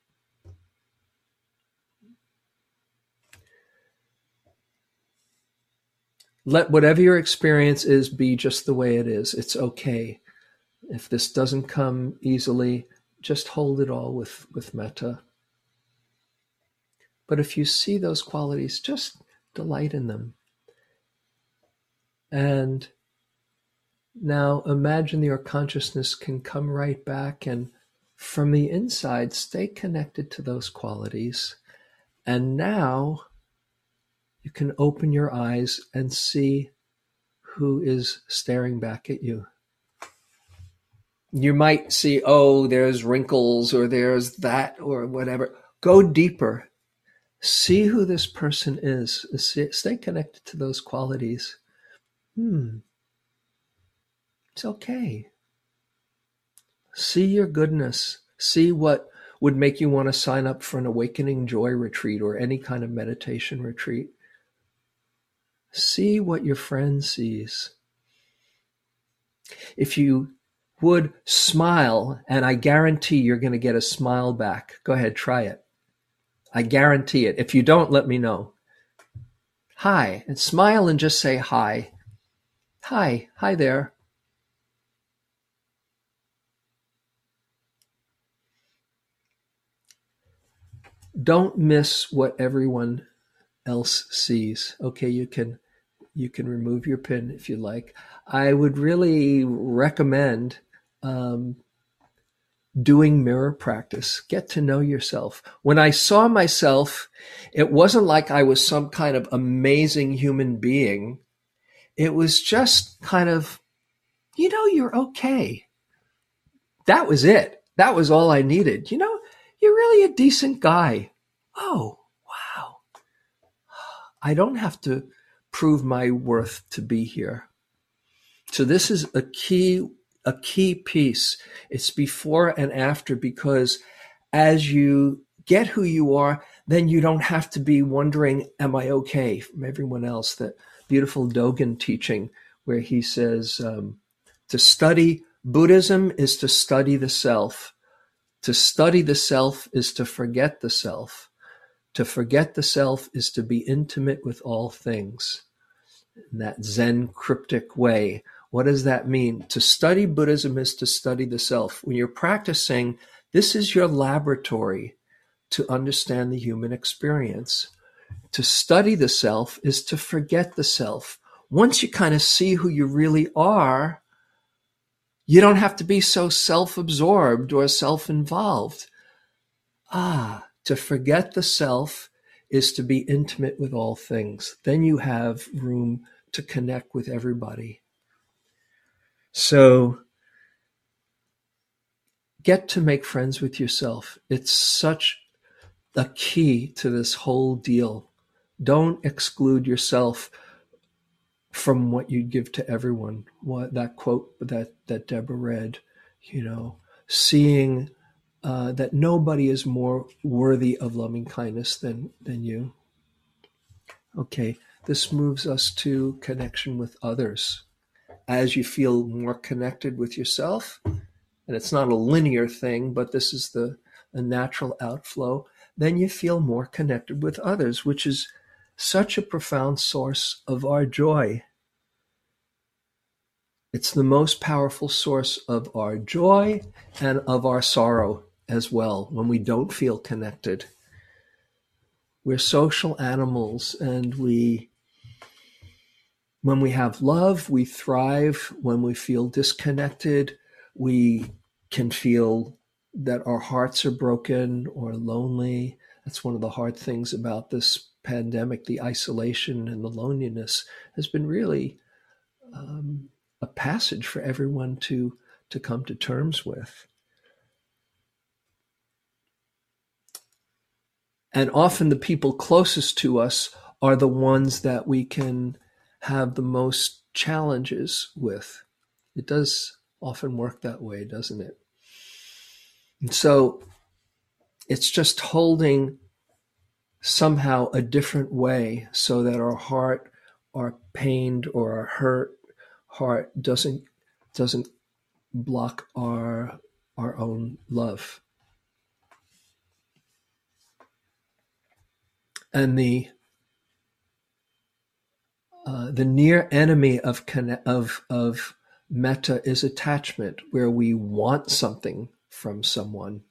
S1: Let whatever your experience is be just the way it is. It's okay. If this doesn't come easily, just hold it all with, with metta. But if you see those qualities, just delight in them. And now imagine your consciousness can come right back and from the inside stay connected to those qualities. And now you can open your eyes and see who is staring back at you. You might see, oh, there's wrinkles or there's that or whatever. Go deeper. See who this person is. Stay connected to those qualities. Hmm. It's okay. See your goodness. See what would make you want to sign up for an awakening joy retreat or any kind of meditation retreat. See what your friend sees. If you would smile, and I guarantee you're going to get a smile back. Go ahead, try it. I guarantee it. If you don't, let me know. Hi, and smile and just say hi. Hi, hi there. Don't miss what everyone else sees. Okay, you can you can remove your pin if you like. I would really recommend um, doing mirror practice. Get to know yourself. When I saw myself, it wasn't like I was some kind of amazing human being. It was just kind of, you know, you're okay. That was it. That was all I needed. You know, you're really a decent guy. Oh, wow. I don't have to prove my worth to be here. So this is a key a key piece. It's before and after because as you get who you are, then you don't have to be wondering, am I okay from everyone else? That beautiful Dogen teaching where he says, um, to study Buddhism is to study the self. To study the self is to forget the self. To forget the self is to be intimate with all things in that Zen cryptic way. What does that mean? To study Buddhism is to study the self. When you're practicing, this is your laboratory to understand the human experience. To study the self is to forget the self. Once you kind of see who you really are, you don't have to be so self absorbed or self involved. Ah, to forget the self is to be intimate with all things. Then you have room to connect with everybody. So get to make friends with yourself. It's such a key to this whole deal. Don't exclude yourself from what you'd give to everyone. What that quote that that Deborah read, you know, seeing uh, that nobody is more worthy of loving kindness than than you. Okay, this moves us to connection with others. As you feel more connected with yourself, and it's not a linear thing, but this is the a natural outflow, then you feel more connected with others, which is such a profound source of our joy. It's the most powerful source of our joy and of our sorrow as well when we don't feel connected. We're social animals and we when we have love, we thrive. When we feel disconnected, we can feel that our hearts are broken or lonely. That's one of the hard things about this pandemic. The isolation and the loneliness has been really um, a passage for everyone to to come to terms with. And often the people closest to us are the ones that we can have the most challenges with. It does often work that way, doesn't it? And so it's just holding somehow a different way so that our heart, our pained or our hurt heart doesn't doesn't block our our own love. And the uh, the near enemy of of of metta is attachment, where we want something from someone.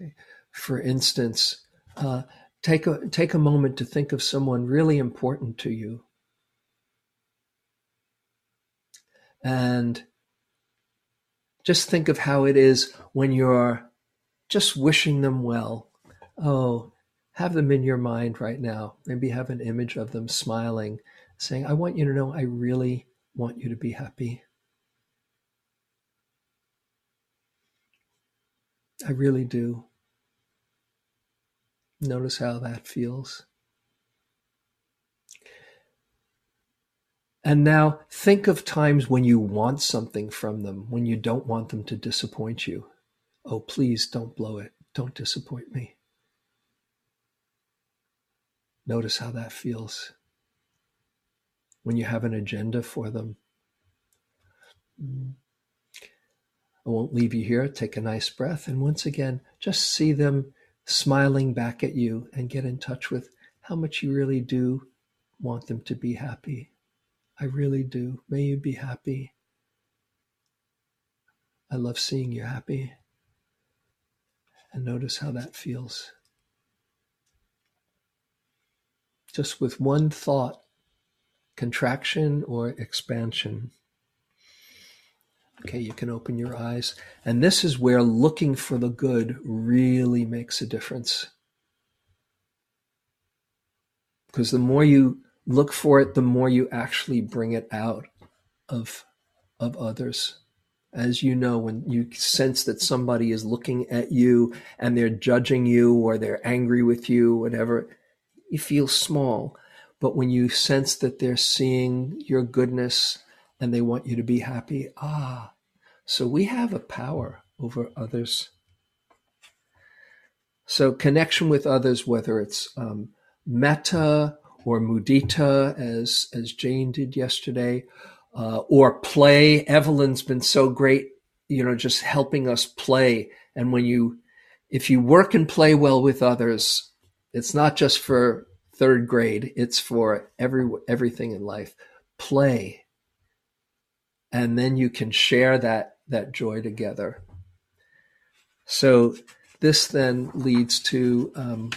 S1: Okay. For instance, uh, take a take a moment to think of someone really important to you And just think of how it is when you're just wishing them well. Oh, have them in your mind right now. Maybe have an image of them smiling, saying, I want you to know I really want you to be happy. I really do. Notice how that feels. And now think of times when you want something from them, when you don't want them to disappoint you. Oh, please don't blow it. Don't disappoint me. Notice how that feels when you have an agenda for them. I won't leave you here. Take a nice breath. And once again, just see them smiling back at you and get in touch with how much you really do want them to be happy. I really do. May you be happy. I love seeing you happy. And notice how that feels. Just with one thought, contraction or expansion. Okay, you can open your eyes. And this is where looking for the good really makes a difference. Because the more you look for it, the more you actually bring it out of of others. As you know, when you sense that somebody is looking at you and they're judging you or they're angry with you, whatever, you feel small. But when you sense that they're seeing your goodness and they want you to be happy, ah, so we have a power over others. So connection with others, whether it's um, metta or mudita, as as Jane did yesterday, uh, or play. Evelyn's been so great, you know, just helping us play. And when you, if you work and play well with others, it's not just for third grade; it's for every everything in life. Play, and then you can share that that joy together. So this then leads to um,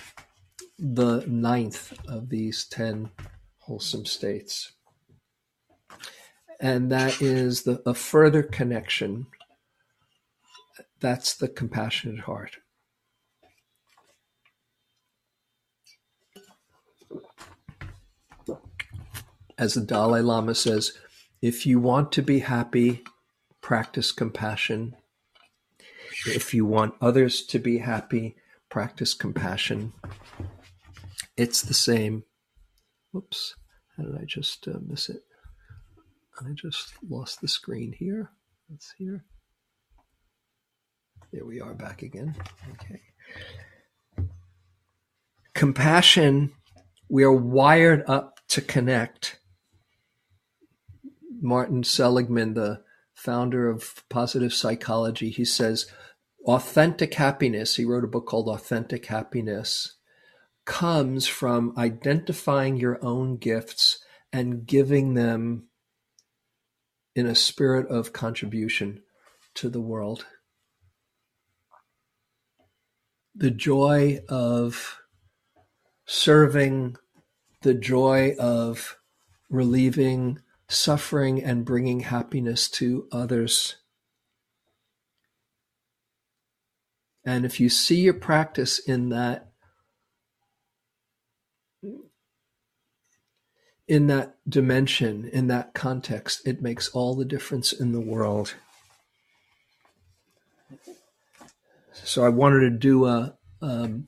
S1: the ninth of these 10 wholesome states. And that is the, a further connection. That's the compassionate heart. As the Dalai Lama says, if you want to be happy, practice compassion. If you want others to be happy, practice compassion. It's the same. Whoops. How did I just uh, miss it? I just lost the screen here. Let's here. There we are back again. Okay. Compassion, we are wired up to connect. Martin Seligman, the founder of positive psychology, he says authentic happiness, he wrote a book called Authentic Happiness, comes from identifying your own gifts and giving them in a spirit of contribution to the world. The joy of serving, the joy of relieving suffering and bringing happiness to others. And if you see your practice in that in that dimension, in that context, it makes all the difference in the world. So I wanted to do a um,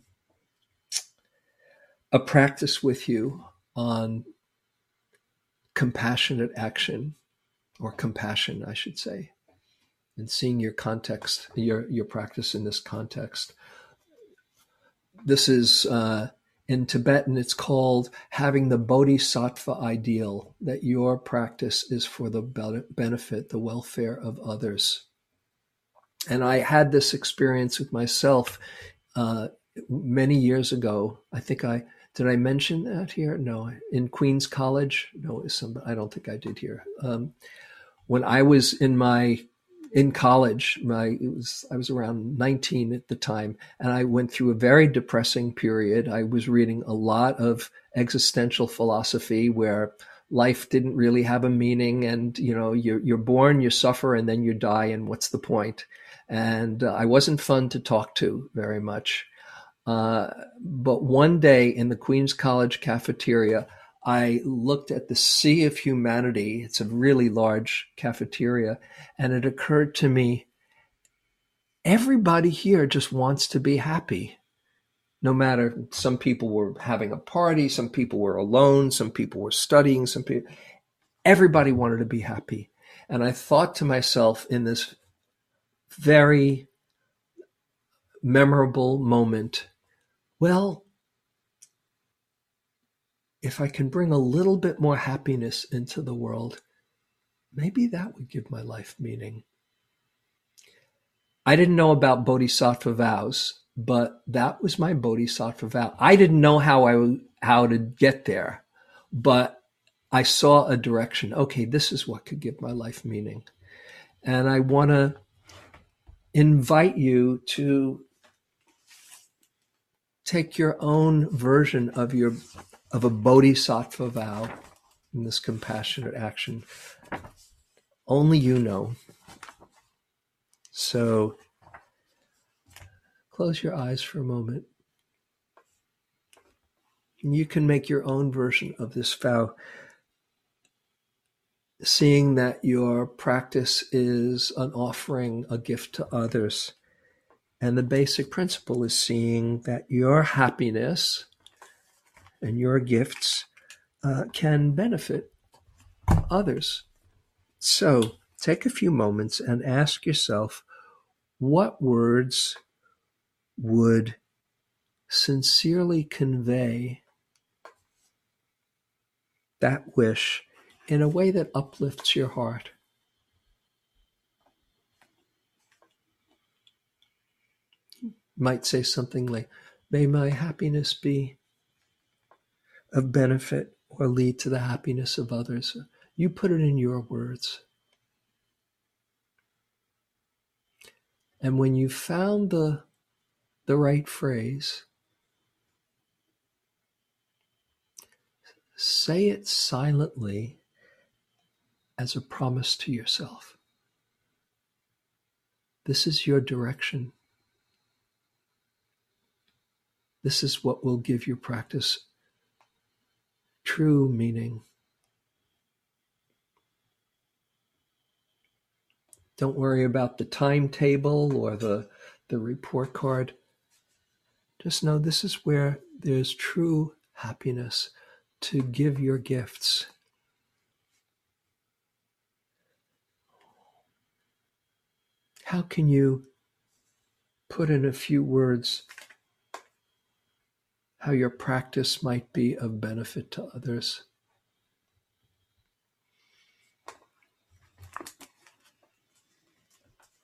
S1: a practice with you on compassionate action or compassion, I should say, and seeing your context, your your practice in this context. This is uh, in Tibetan. It's called having the bodhisattva ideal. That your practice is for the benefit, the welfare of others. And I had this experience with myself uh, many years ago. I think I did I mention that here? No, in Queens College. No, some I don't think I did here. Um, when I was in my in college, my it was I was around 19 at the time, and I went through a very depressing period. I was reading a lot of existential philosophy where life didn't really have a meaning, and you know you're you're born, you suffer, and then you die, and what's the point? And uh, I wasn't fun to talk to very much. Uh, but one day in the Queens College cafeteria, I looked at the sea of humanity. It's a really large cafeteria. And it occurred to me everybody here just wants to be happy. No matter, some people were having a party, some people were alone, some people were studying, some people, everybody wanted to be happy. And I thought to myself in this very memorable moment well, if I can bring a little bit more happiness into the world, maybe that would give my life meaning. I didn't know about bodhisattva vows, but that was my bodhisattva vow. I didn't know how I how to get there, but I saw a direction. Okay, this is what could give my life meaning. And I want to invite you to take your own version of your of a bodhisattva vow in this compassionate action. Only you know. So close your eyes for a moment. And you can make your own version of this vow, seeing that your practice is an offering, a gift to others and the basic principle is seeing that your happiness and your gifts uh, can benefit others. So take a few moments and ask yourself what words would sincerely convey that wish in a way that uplifts your heart. Might say something like, May my happiness be of benefit or lead to the happiness of others. You put it in your words. And when you found the, the right phrase, say it silently as a promise to yourself. This is your direction. This is what will give your practice true meaning. Don't worry about the timetable or the, the report card. Just know this is where there's true happiness to give your gifts. How can you put in a few words how your practice might be of benefit to others.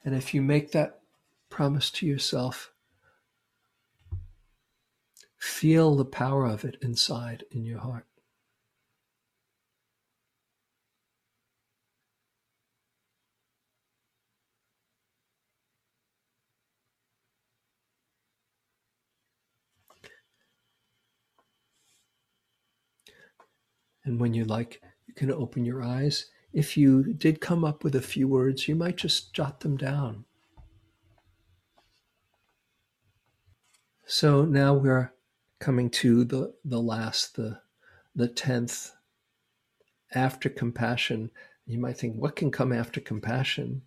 S1: And if you make that promise to yourself, feel the power of it inside in your heart. And when you like, you can open your eyes. If you did come up with a few words, you might just jot them down. So now we're coming to the, the last, the the tenth after compassion. You might think, what can come after compassion?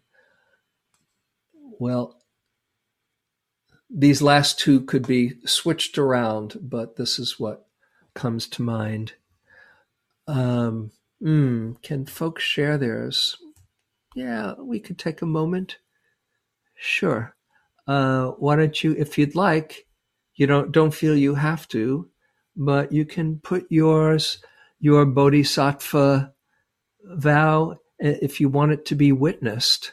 S1: Well, these last two could be switched around, but this is what comes to mind. Um, mm, can folks share theirs? Yeah, we could take a moment. Sure. Uh, why don't you, if you'd like, you don't don't feel you have to, but you can put yours, your bodhisattva vow, if you want it to be witnessed,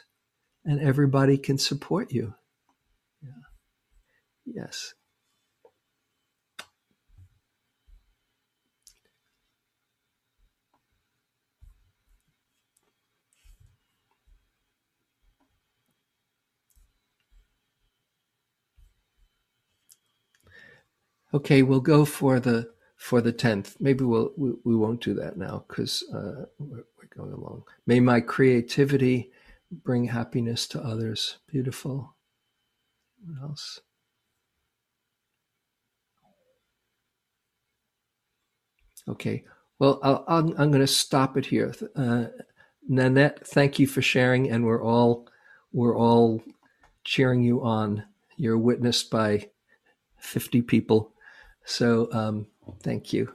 S1: and everybody can support you. Yeah. Yes. Okay, we'll go for the for the tenth. Maybe we'll we, we won't do that now because uh, we're, we're going along. May my creativity bring happiness to others. Beautiful. What else? Okay. Well, i am going to stop it here. Uh, Nanette, thank you for sharing, and we're all we're all cheering you on. You're witnessed by fifty people so um, thank you.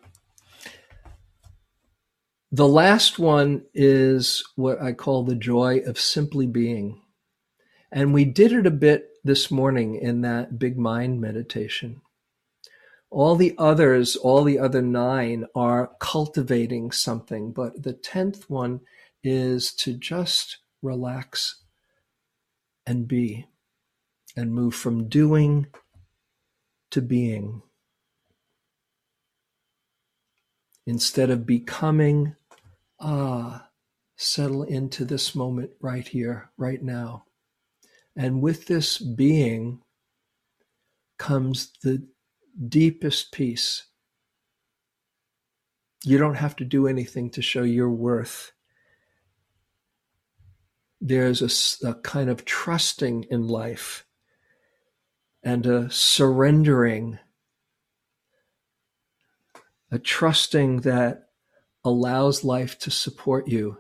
S1: The last one is what I call the joy of simply being. And we did it a bit this morning in that big mind meditation. All the others, all the other nine are cultivating something, but the 10th one is to just relax and be and move from doing to being. Instead of becoming, ah, settle into this moment right here, right now. And with this being comes the deepest peace. You don't have to do anything to show your worth. There's a, a kind of trusting in life and a surrendering a trusting that allows life to support you.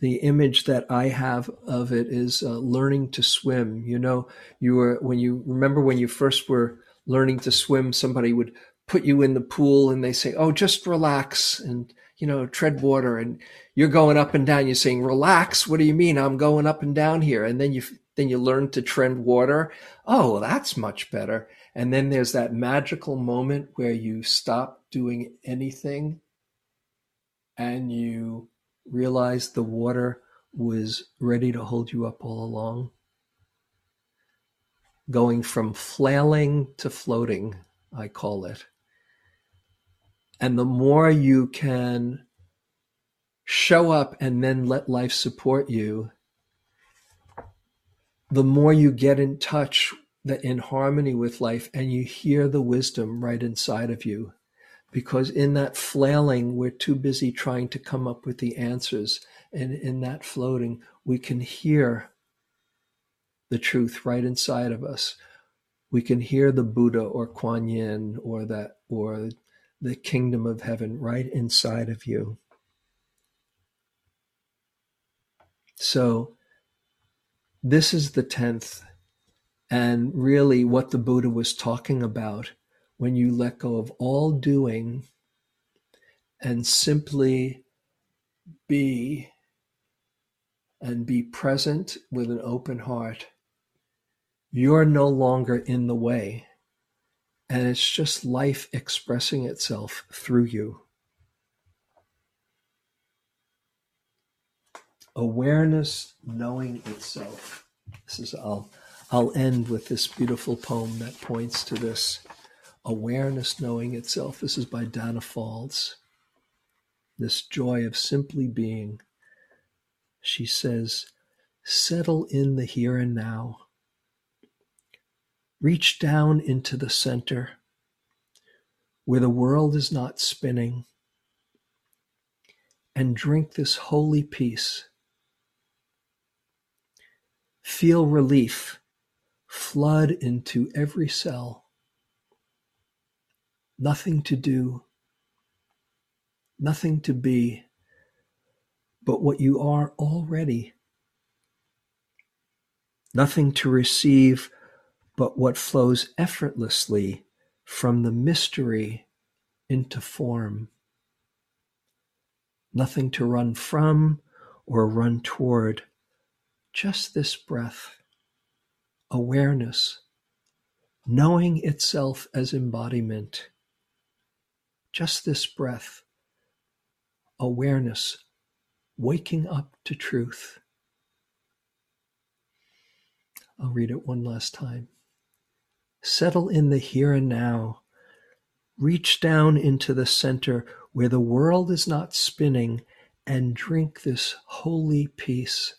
S1: The image that I have of it is uh, learning to swim. You know, you were, when you remember when you first were learning to swim, somebody would put you in the pool and they say, Oh, just relax and, you know, tread water. And you're going up and down. You're saying, relax. What do you mean? I'm going up and down here. And then you, then you learn to tread water. Oh, that's much better. And then there's that magical moment where you stop doing anything and you realize the water was ready to hold you up all along. Going from flailing to floating, I call it. And the more you can show up and then let life support you, the more you get in touch in harmony with life and you hear the wisdom right inside of you. Because in that flailing, we're too busy trying to come up with the answers. And in that floating, we can hear the truth right inside of us. We can hear the Buddha or Kuan Yin or that or the kingdom of heaven right inside of you. So this is the tenth and really what the Buddha was talking about when you let go of all doing and simply be and be present with an open heart, you're no longer in the way. And it's just life expressing itself through you. Awareness knowing itself This is I'll I'll end with this beautiful poem that points to this awareness knowing itself. This is by Danna Faulds. This joy of simply being. She says, settle in the here and now. Reach down into the center where the world is not spinning and drink this holy peace. Feel relief flood into every cell. Nothing to do, nothing to be, but what you are already. Nothing to receive, but what flows effortlessly from the mystery into form. Nothing to run from or run toward, just this breath awareness, knowing itself as embodiment. Just this breath, awareness, waking up to truth. I'll read it one last time. Settle in the here and now. Reach down into the center where the world is not spinning and drink this holy peace.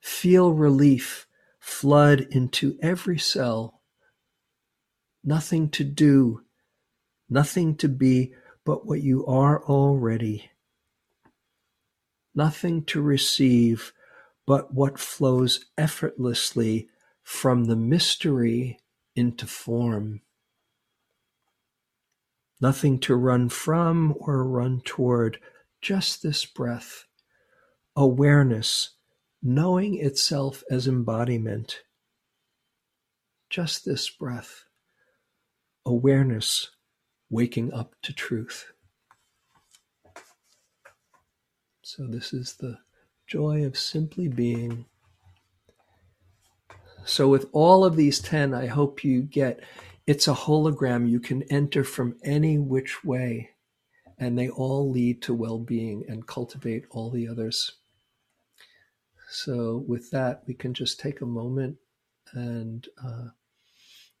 S1: Feel relief flood into every cell. Nothing to do, nothing to be but what you are already. Nothing to receive but what flows effortlessly from the mystery into form. Nothing to run from or run toward, just this breath, awareness knowing itself as embodiment, just this breath, awareness waking up to truth. So, this is the joy of simply being. So, with all of these 10, I hope you get it's a hologram you can enter from any which way, and they all lead to well being and cultivate all the others. So, with that, we can just take a moment and uh,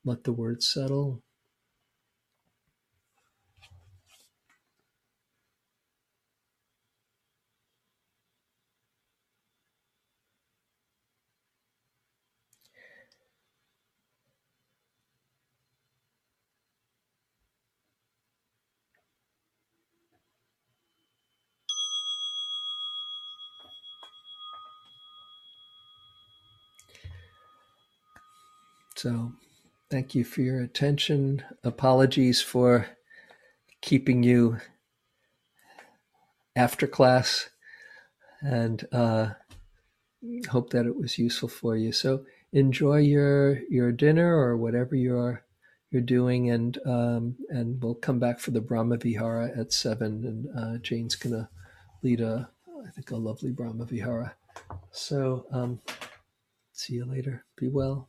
S1: let the words settle. So, thank you for your attention. Apologies for keeping you after class, and uh, hope that it was useful for you. So, enjoy your your dinner or whatever you're you're doing, and um, and we'll come back for the Brahma Vihara at seven, and uh, Jane's gonna lead a I think a lovely Brahma Vihara. So, um, see you later. Be well.